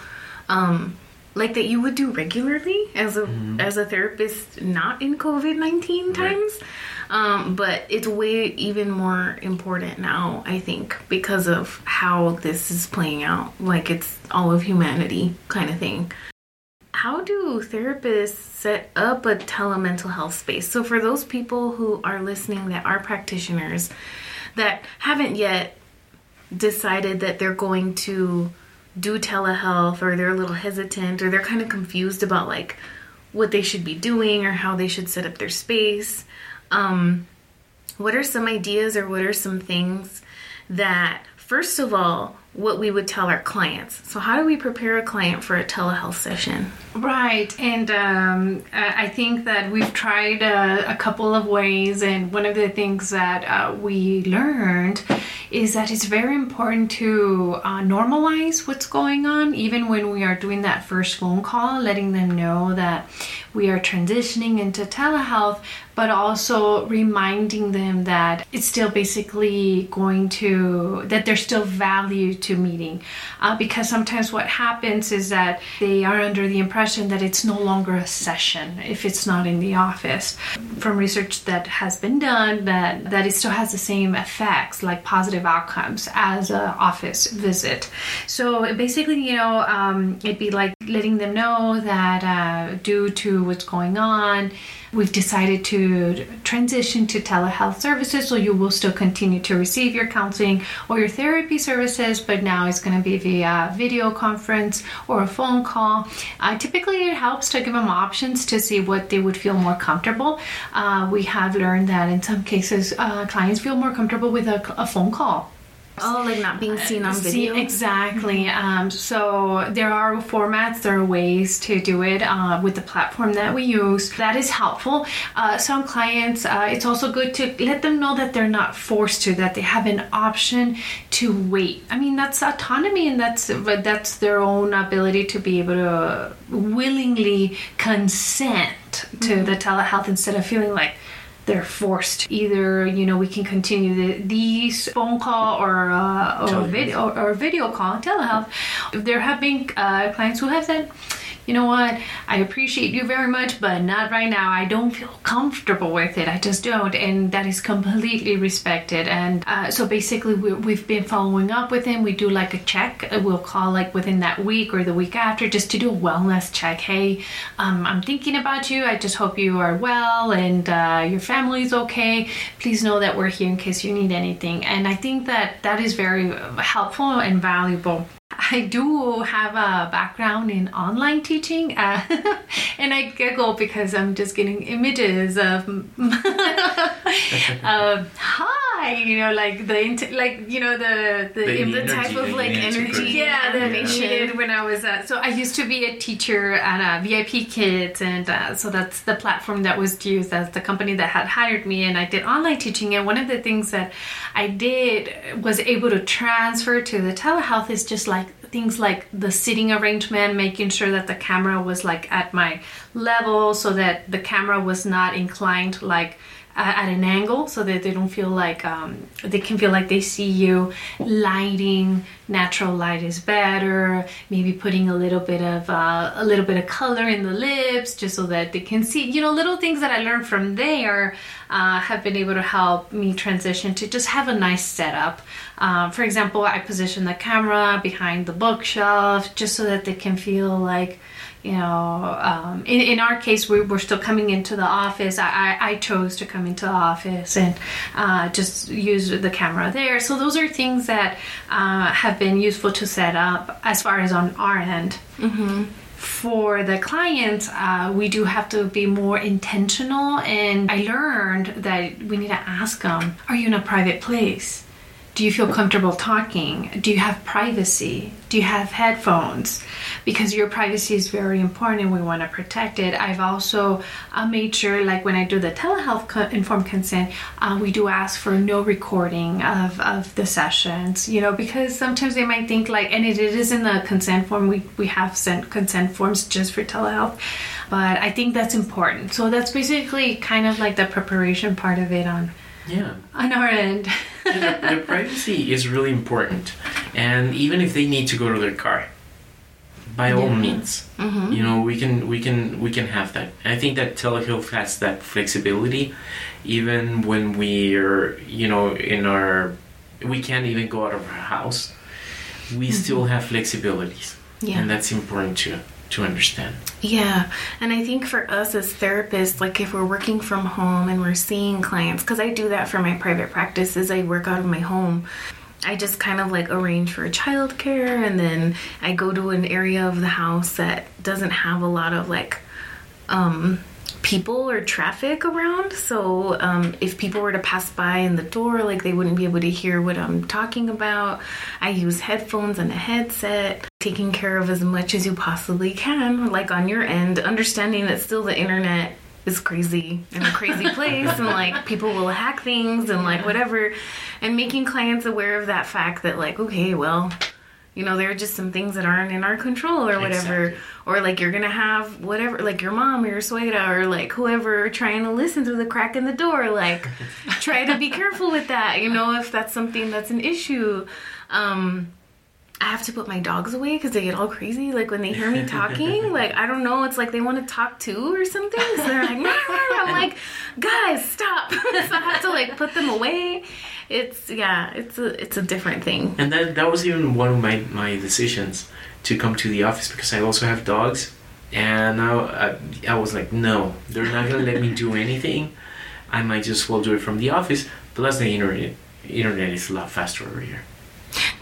um, like that you would do regularly as a as a therapist, not in COVID nineteen Right. times. Um, but it's way even more important now, I think, because of how this is playing out. Like it's all of humanity kind of thing how do therapists set up a telemental health space? So, for those people who are listening that are practitioners that haven't yet decided that they're going to do telehealth or they're a little hesitant or they're kind of confused about like what they should be doing or how they should set up their space, um, what are some ideas or what are some things that, first of all, what we would tell our clients? So, how do we prepare a client for a telehealth session? Right, and um, I think that we've tried a, a couple of ways, and one of the things that uh, we learned is that it's very important to uh, normalize what's going on, even when we are doing that first phone call, letting them know that we are transitioning into telehealth, but also reminding them that it's still basically going to, that there's still value to meeting. Uh, because sometimes what happens is that they are under the impression that it's no longer a session if it's not in the office. From research that has been done, that, that it still has the same effects, like positive outcomes, as an office visit. So basically, you know, um, it'd be like letting them know that uh, due to what's going on, we've decided to transition to telehealth services so you will still continue to receive your counseling or your therapy services but now it's going to be via video conference or a phone call. Uh, typically it helps to give them options to see what they would feel more comfortable. Uh, we have learned that in some cases uh, clients feel more comfortable with a, a phone call Oh, like not being seen on video. See, exactly. Um, so there are formats, there are ways to do it uh, with the platform that we use. That is helpful. Uh, some clients, uh, it's also good to let them know that they're not forced to, that they have an option to wait. I mean, that's autonomy, and that's but that's their own ability to be able to willingly consent to the telehealth instead of feeling like they're forced. Either you know we can continue the, these phone call or uh, or video or, or video call telehealth. There have been uh, clients who have said you know what? I appreciate you very much but not right now. I don't feel comfortable with it. I just don't and that is completely respected. And uh, so basically we, we've been following up with him. We do like a check. We'll call like within that week or the week after just to do a wellness check. Hey um, i'm thinking about you. I just hope you are well and uh, your family's okay. Please know that we're here in case you need anything. And i think that that is very helpful and valuable I do have a background in online teaching, uh, and I giggle because I'm just getting images of. uh, hi, you know like the like you know the the, The im- the type of that like you need to energy yeah, the animation. needed when I was uh, so I used to be a teacher at uh, VIP Kids, and uh, so that's the platform that was used as the company that had hired me, and I did online teaching. And one of the things that I did was able to transfer to the telehealth is just like things like the sitting arrangement, making sure that the camera was like at my level, so that the camera was not inclined like at an angle so that they don't feel like um, they can feel like they see you. Lighting natural light is better. Maybe putting a little bit of uh, a little bit of color in the lips just so that they can see. You know little things that i learned from there uh, have been able to help me transition to just have a nice setup uh, for example i position the camera behind the bookshelf just so that they can feel like you know, um, in, in our case, we, we're still coming into the office. I, I, I chose to come into the office and uh, just use the camera there. So those are things that uh, have been useful to set up as far as on our end. For the clients, uh, we do have to be more intentional. And I learned that we need to ask them, are you in a private place? Do you feel comfortable talking? Do you have privacy? Do you have headphones? Because your privacy is very important and we want to protect it. I've also uh, made sure, like when I do the telehealth co- informed consent, uh, we do ask for no recording of, of the sessions, you know, because sometimes they might think like, and it, it is in the consent form, we, we have sent consent forms just for telehealth, but I think that's important. So that's basically kind of like the preparation part of it on, Yeah. on our end. And their, their privacy is really important. And even if they need to go to their car, by all Yeah. means, mm-hmm. you know, we can we can we can have that. I think that telehealth has that flexibility, even when we're you know in our we can't even go out of our house. We mm-hmm. still have flexibilities, Yeah. and that's important to to understand. Yeah, and I think for us as therapists, like if we're working from home and we're seeing clients, because I do that for my private practice, is I work out of my home. I just kind of like arrange for childcare, and then I go to an area of the house that doesn't have a lot of like um, people or traffic around. So um, if people were to pass by in the door, like they wouldn't be able to hear what I'm talking about. I use headphones and a headset, taking care of as much as you possibly can, like on your end, understanding that still the internet is crazy in a crazy place and like people will hack things and like whatever and making clients aware of that fact that like okay well you know there are just some things that aren't in our control or whatever Exactly. or like you're gonna have whatever like your mom or your suegra or like whoever trying to listen through the crack in the door like try to be careful with that you know if that's something that's an issue um I have to put my dogs away because they get all crazy. Like when they hear me talking, like I don't know, it's like they want to talk too or something. So they're like, "Meow, meow." I'm like, guys, stop. so I have to like put them away. It's yeah, it's a it's a different thing. And that that was even one of my my decisions to come to the office because I also have dogs, and I I, I was like, no, they're not gonna let me do anything. I might just well do it from the office. Plus, the internet internet is a lot faster over here.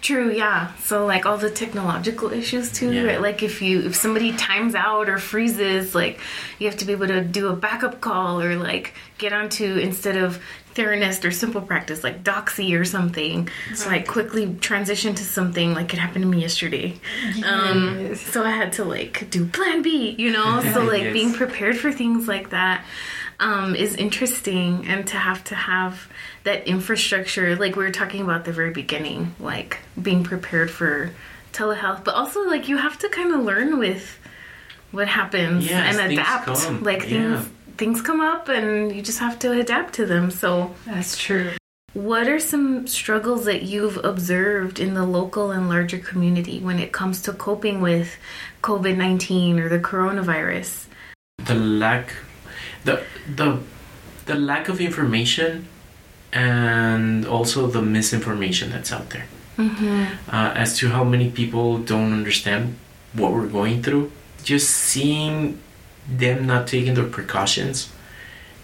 True, yeah. So like all the technological issues too. Yeah. right? Like if you if somebody times out or freezes, like you have to be able to do a backup call or like get onto instead of Theranest or Simple Practice like Doxy or something. So like quickly transition to something like it happened to me yesterday. Um, so I had to like do Plan B, you know. So like Yes. being prepared for things like that um, is interesting, and to have to have that infrastructure, like we were talking about at the very beginning, like being prepared for telehealth, but also like you have to kind of learn with what happens Yes, and things adapt. come. Like things Yeah. things come up, and you just have to adapt to them. So. That's true. What are some struggles that you've observed in the local and larger community when it comes to coping with COVID 19 or the coronavirus? The lack, the the the lack of information, and also the misinformation that's out there. Mm-hmm. uh, as to how many people don't understand what we're going through. Just seeing them not taking their precautions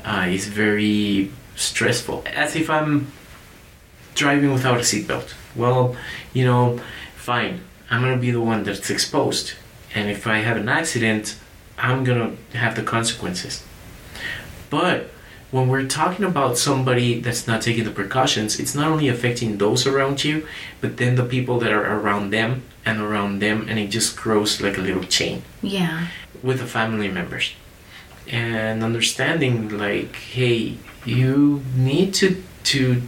uh, is very stressful. As if I'm driving without a seatbelt. Well, you know, fine. I'm gonna be the one that's exposed, and if I have an accident, I'm gonna have the consequences. But when we're talking about somebody that's not taking the precautions, it's not only affecting those around you, but then the people that are around them and around them, and it just grows like a little chain Yeah. with the family members. And understanding like, hey, you need to to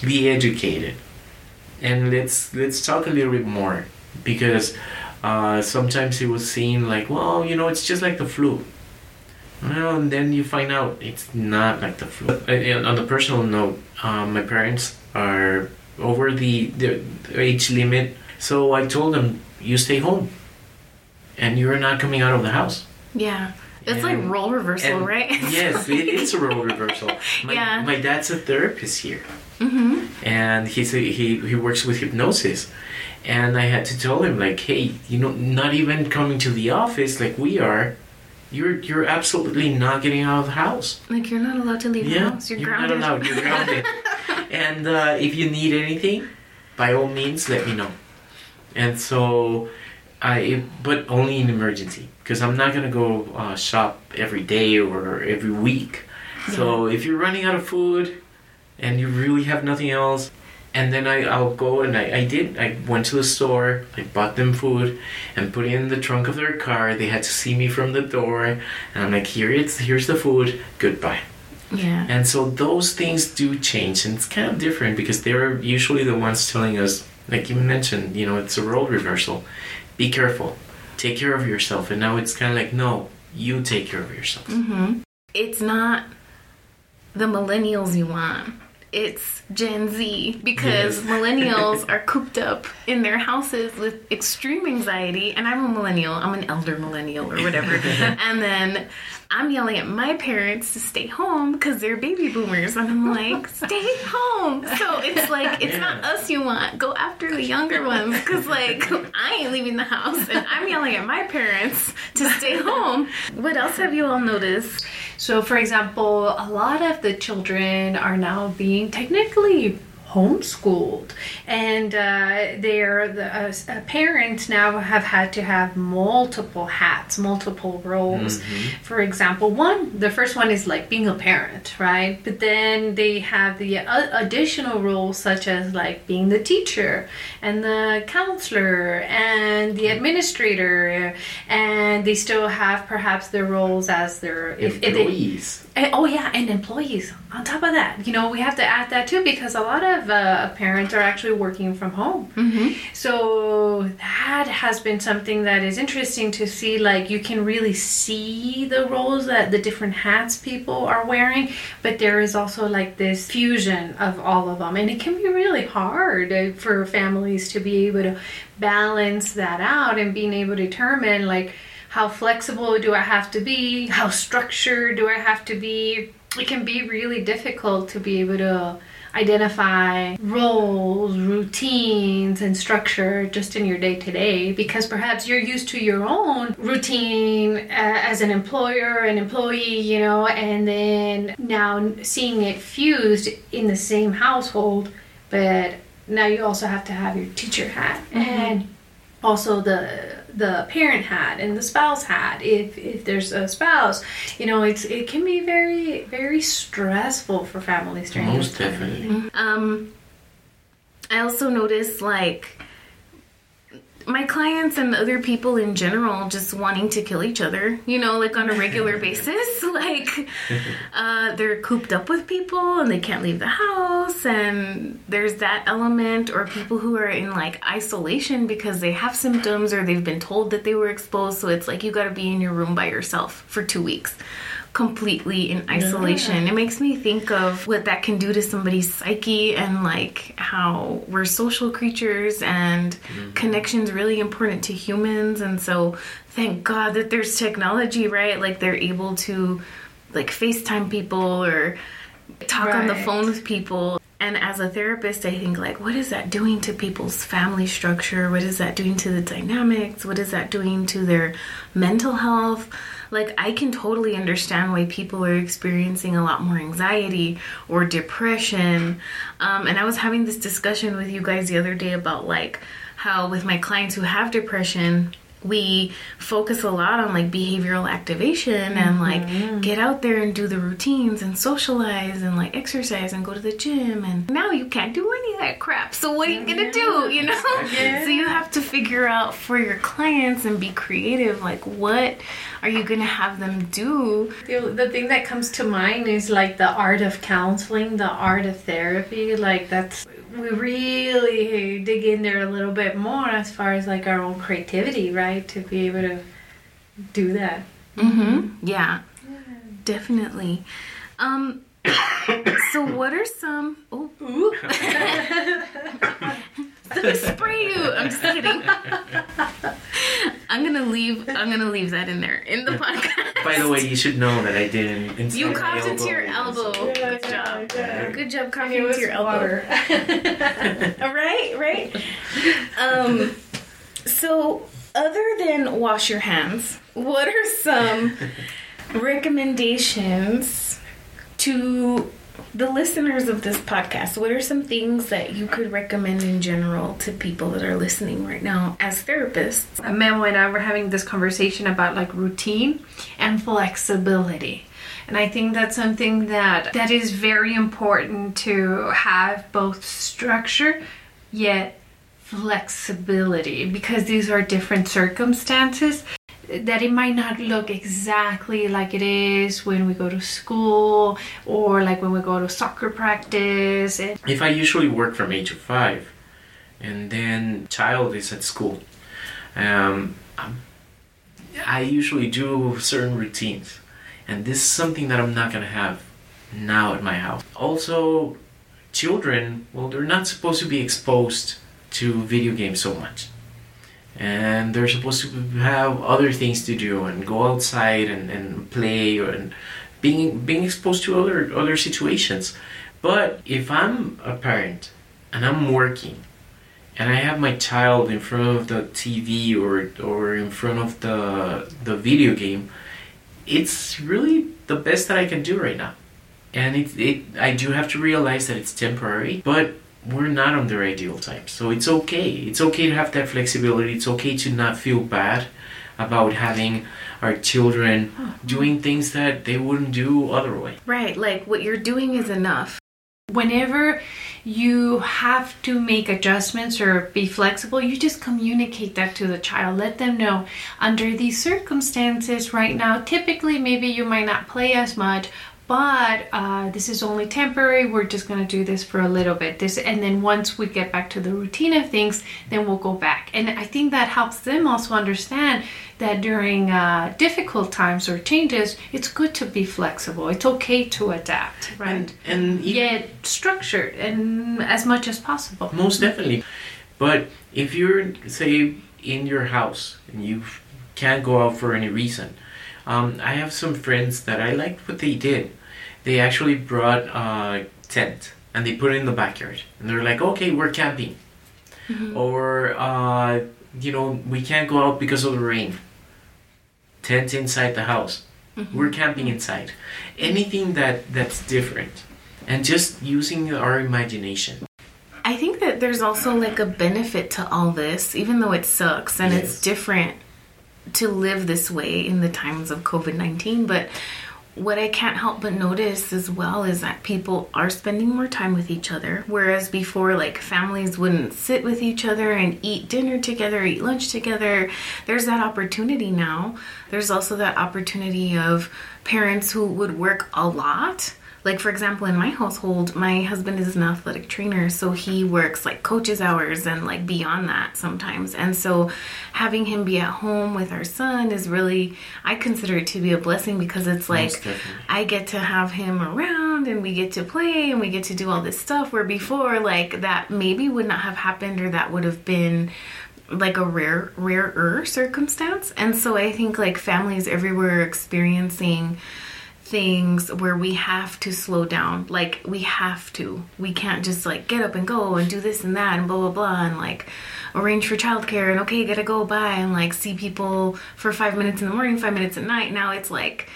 be educated, and let's let's talk a little bit more because uh, sometimes it was seen like, well, you know, it's just like the flu. Well, and then you find out it's not like the flu. Uh, and on the personal note, um, my parents are over the, the age limit, so I told them, you stay home, and you're not coming out of the house. Yeah. It's like role reversal, right? yes, it is a role reversal. My, Yeah. my dad's a therapist here, mm-hmm. and he's a, he he works with hypnosis, and I had to tell him like, hey, you know, not even coming to the office like we are, you're you're absolutely not getting out of the house. Like you're not allowed to leave the Yeah, house. You're, you're grounded. not allowed. You're grounded. and uh, if you need anything, by all means, let me know. And so, I but only in emergency because I'm not gonna go uh, shop every day or every week. So if you're running out of food and you really have nothing else, and then I, I'll go and I, I did. I went to the store, I bought them food, and put it in the trunk of their car. They had to see me from the door, and I'm like, here it's here's the food. Goodbye. Yeah. And so those things do change, and it's kind of different because they're usually the ones telling us, like you mentioned, you know, it's a role reversal. Be careful, take care of yourself. And now it's kind of like, no, you take care of yourself. Mm-hmm. It's not the millennials you want. It's Gen Z because Yes. millennials are cooped up in their houses with extreme anxiety. And I'm a millennial, I'm an elder millennial or whatever. and then I'm yelling at my parents to stay home because they're baby boomers. And I'm like, stay home. So it's like, it's not us you want. Go after the younger ones because, like, I ain't leaving the house and I'm yelling at my parents to stay home. What else have you all noticed? So, for example, a lot of the children are now being technically homeschooled, and uh, they're the uh, uh, parents now have had to have multiple hats, multiple roles. For example, one the first one is like being a parent, right? But then they have the uh, additional roles such as like being the teacher and the counselor and the administrator, and they still have perhaps their roles as their if, if they Employees. oh yeah, and employees. On top of that, you know, we have to add that too because a lot of uh, parents are actually working from home. Mm-hmm. So that has been something that is interesting to see. Like you can really see the roles that the different hats people are wearing, but there is also like this fusion of all of them, and it can be really hard for families to be able to balance that out and being able to determine like how flexible do I have to be? How structured do I have to be? It can be really difficult to be able to identify roles, routines, and structure just in your day to day because perhaps you're used to your own routine uh, as an employer, an employee, you know, and then now seeing it fused in the same household, but now you also have to have your teacher hat and also the the parent had and the spouse had if if there's a spouse you know it's it can be very very stressful for families during Most definitely. Um, I also noticed like my clients and other people in general just wanting to kill each other, you know, like on a regular basis. Like, uh, they're cooped up with people and they can't leave the house, and there's that element, or people who are in like isolation because they have symptoms or they've been told that they were exposed. So it's like you got to be in your room by yourself for two weeks completely in isolation. It makes me think of what that can do to somebody's psyche and like how we're social creatures and mm-hmm. connection's really important to humans and so thank God that there's technology, right? Like they're able to like FaceTime people or talk on the phone with people. And as a therapist, I think like, what is that doing to people's family structure? What is that doing to the dynamics? What is that doing to their mental health? Like, I can totally understand why people are experiencing a lot more anxiety or depression. Um, and I was having this discussion with you guys the other day about like how with my clients who have depression, we focus a lot on like behavioral activation and like mm-hmm. get out there and do the routines and socialize and like exercise and go to the gym and now you can't do any of that crap. So what are you gonna do you know? So you have to figure out for your clients and be creative like what are you gonna have them do The, the thing that comes to mind is like the art of counseling, the art of therapy. Like that's we really dig in there a little bit more as far as like our own creativity, right? To be able to do that. Mm-hmm. Yeah, definitely. Um, so what are some? Oh, let me spray you. I'm just kidding. I'm gonna leave. I'm gonna leave that in there in the podcast. By the way, you should know that I didn't. You my coughed into your elbow. Yeah, Good job. yeah. Good job coughing into your elbow. All right, right. Um, so other than wash your hands, what are some recommendations to the listeners of this podcast? What are some things that you could recommend in general to people that are listening right now as therapists? Memo and I were having this conversation about like routine and flexibility. And I think that's something that that is very important to have both structure yet flexibility because these are different circumstances that it might not look exactly like it is when we go to school or like when we go to soccer practice If I usually work from age of five, and then child is at school, um, I usually do certain routines, and this is something that I'm not gonna have now at my house. Also, children, well, they're not supposed to be exposed to video games so much. And they're supposed to have other things to do and go outside and, and play and being being exposed to other other situations. But if I'm a parent and I'm working and I have my child in front of the TV or or in front of the the video game, it's really the best that I can do right now. And it, it I do have to realize that it's temporary, but we're not on their ideal time. So it's okay. It's okay to have that flexibility. It's okay to not feel bad about having our children doing things that they wouldn't do otherwise. Right, like what you're doing is enough. whenever you have to make adjustments or be flexible, you just communicate that to the child. Let them know under these circumstances right now, typically maybe you might not play as much. But uh, this is only temporary. We're just gonna do this for a little bit. This, and then once we get back to the routine of things, then we'll go back. And I think that helps them also understand that during uh, difficult times or changes, it's good to be flexible. It's okay to adapt, right? And, and yet structured and as much as possible. Most definitely. But if you're, say, in your house and you can't go out for any reason, um, I have some friends that I liked what they did. They actually brought a tent and they put it in the backyard. And they're like, okay, we're camping. Or, uh, you know, we can't go out because of the rain. Tent inside the house. We're camping inside. Anything that that's different. And just using our imagination. I think that there's also like a benefit to all this, even though it sucks and it's different to live this way in the times of COVID 19. But what I can't help but notice as well is that people are spending more time with each other. Whereas before, like families wouldn't sit with each other and eat dinner together, eat lunch together. There's that opportunity now. There's also that opportunity of parents who would work a lot like for example in my household my husband is an athletic trainer so he works like coaches hours and like beyond that sometimes. And so having him be at home with our son is really i consider it to be a blessing because it's like i get to have him around and we get to play and we get to do all this stuff where before like that maybe would not have happened or that would have been like a rare rarer circumstance. And so i think like families everywhere are experiencing things where we have to slow down. Like we have to. We can't just like get up and go and do this and that and blah blah blah and like arrange for childcare and okay gotta go by and like see people for five minutes in the morning five minutes at night. Now it's like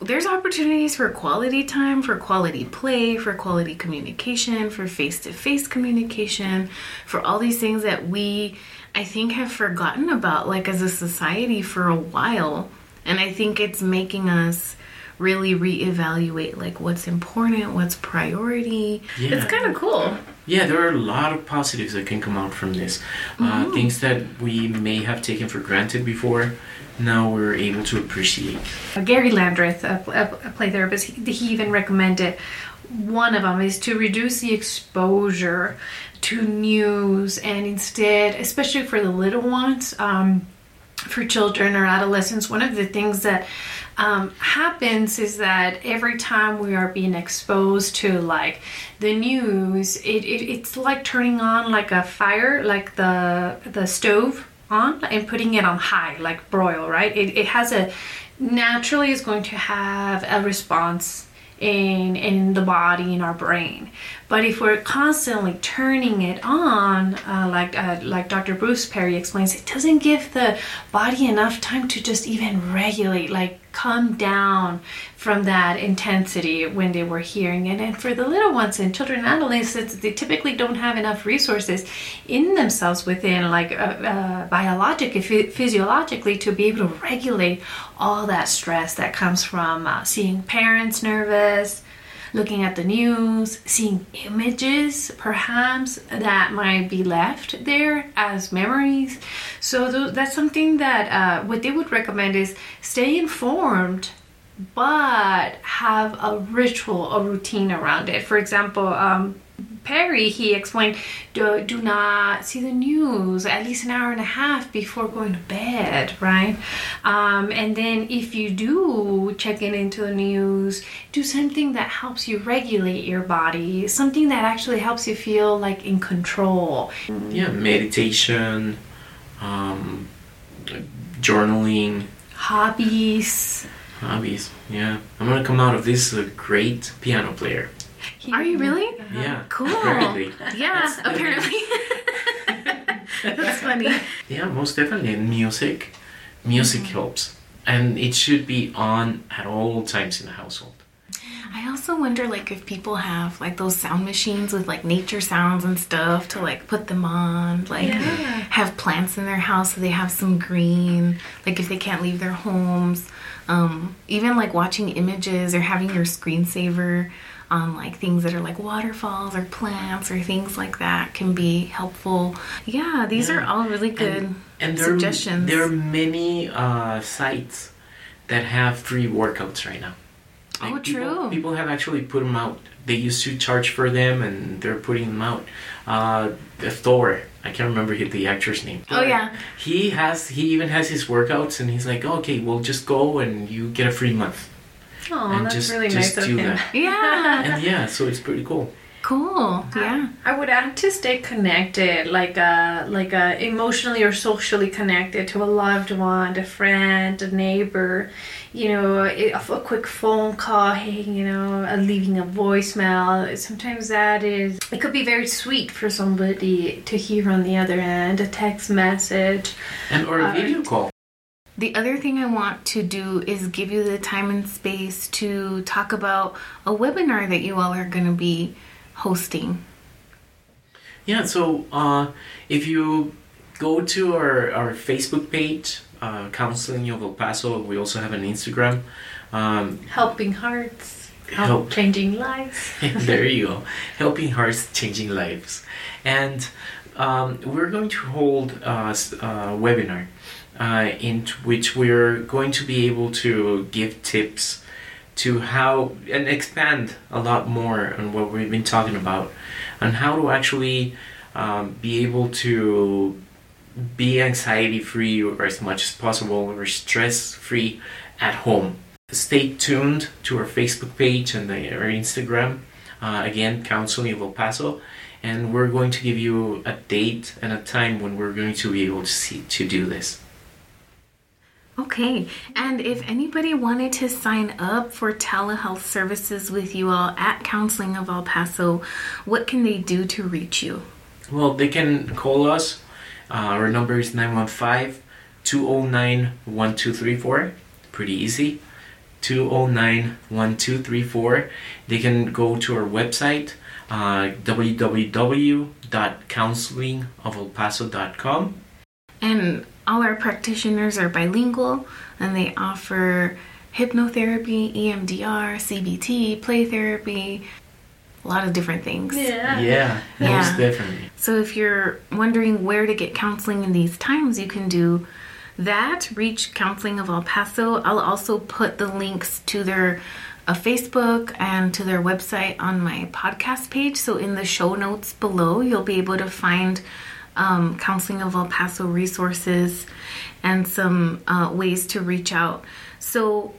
there's opportunities for quality time, for quality play, for quality communication, for face to face communication, for all these things that we, I think, have forgotten about, like as a society for a while. And I think it's making us really reevaluate like what's important, what's priority. Yeah. It's kind of cool. Yeah, there are a lot of positives that can come out from this. Uh, things that we may have taken for granted before, now we're able to appreciate. Uh, Gary Landreth, a, a, a play therapist, he, he even recommended one of them is to reduce the exposure to news and instead, especially for the little ones, um, for children or adolescents, one of the things that um, happens is that every time we are being exposed to like the news, it, it it's like turning on like a fire, like the the stove on and putting it on high, like broil, right? It, it has a naturally is going to have a response in in the body in our brain but if we're constantly turning it on uh, like uh, like dr bruce perry explains it doesn't give the body enough time to just even regulate like come down from that intensity when they were hearing it. And for the little ones and children and adolescents they typically don't have enough resources in themselves within like uh, uh, biologically physiologically to be able to regulate all that stress that comes from uh, seeing parents nervous looking at the news, seeing images perhaps that might be left there as memories. So th- that's something that uh, what they would recommend is stay informed but have a ritual, a routine around it. For example, um, Perry, he explained, do, do not see the news at least an hour and a half before going to bed, right? Um, and then if you do check in into the news, do something that helps you regulate your body, something that actually helps you feel like in control. Yeah, meditation, um, journaling, Hobbies. hobbies. Yeah, I'm gonna come out of this a great piano player. Are you really? Yeah, Cool. Apparently. Yeah, apparently. That's funny. Yeah, most definitely. And music, music helps, and it should be on at all times in the household. I also wonder like if people have like those sound machines with like nature sounds and stuff to like put them on, like Yeah. have plants in their house so they have some green, like if they can't leave their homes. Um, even like watching images or having your screensaver on like things that are like waterfalls or plants or things like that can be helpful. Yeah, these are all really good And there suggestions. Are, there are many uh, sites that have free workouts right now. Oh, people, true. People have actually put them out. They used to charge for them, and they're putting them out. Uh, the Thor, I can't remember the actor's name. Oh, yeah. He has. He even has his workouts, and he's like, okay, we'll just go and you get a free month. Oh, and that's just, really just nice of do him. that. yeah, And yeah, so it's pretty cool. cool. Yeah. I would add to stay connected, like uh, like uh, emotionally or socially connected to a loved one, a friend, a neighbor. You know, a, a quick phone call, hey, you know, uh, leaving a voicemail. Sometimes that is, it could be very sweet for somebody to hear on the other end, a text message. And or a Uh, video call. The other thing I want to do is give you the time and space to talk about a webinar that you all are going to be hosting. Yeah, so uh, if you go to our, our Facebook page, uh, Counseling of El Paso, we also have an Instagram. Um, Helping hearts, Help. changing lives. there you go. Helping Hearts, Changing Lives. And um, we're going to hold a webinar uh, in which we're going to be able to give tips to how and expand a lot more on what we've been talking about on how to actually um, be able to be anxiety free or as much as possible or stress free at home. Stay tuned to our Facebook page and the, our Instagram. Uh, again, Counseling of El Paso, and we're going to give you a date and a time when we're going to be able to see to do this. Okay, and if anybody wanted to sign up for telehealth services with you all at Counseling of El Paso, what can they do to reach you? Well, they can call us. Uh, our number is 915 209 1234. Pretty easy. 209 1234. They can go to our website, uh, www.counselingofelpaso.com. And all our practitioners are bilingual and they offer hypnotherapy, EMDR, CBT, play therapy, a lot of different things. Yeah. Yeah, most Yeah. definitely. So if you're wondering where to get counseling in these times, you can do that. Reach Counseling of El Paso. I'll also put the links to their uh, Facebook and to their website on my podcast page. So in the show notes below, you'll be able to find um, Counseling of El Paso resources and some uh, ways to reach out. So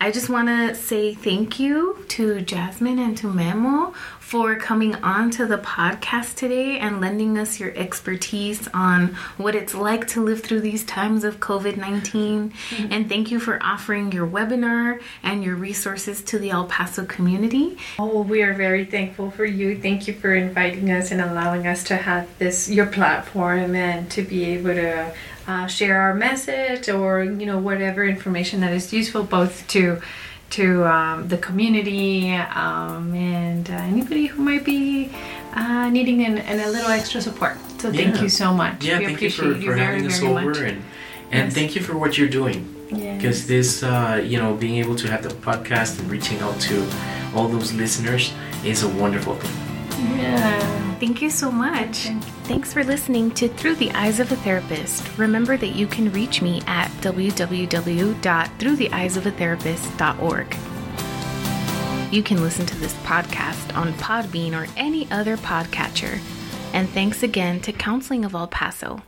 I just want to say thank you to Jasmine and to Memo for coming on to the podcast today and lending us your expertise on what it's like to live through these times of COVID 19. And thank you for offering your webinar and your resources to the El Paso community. Oh, we are very thankful for you. Thank you for inviting us and allowing us to have this your platform and to be able to uh, share our message or you know whatever information that is useful both to to um, the community um, and uh, anybody who might be uh, needing an, an, a little extra support. So thank Yeah. you so much. Yeah, we thank you appreciate for, you for very having us very over much. and and Yes. thank you for what you're doing. Yes. Because this, uh, you know, being able to have the podcast and reaching out to all those listeners is a wonderful thing. Yeah. Thank you so much. Thanks for listening to Through the Eyes of a Therapist. Remember that you can reach me at www.throughtheeyesofatherapist.org. You can listen to this podcast on Podbean or any other podcatcher. And thanks again to Counseling of El Paso.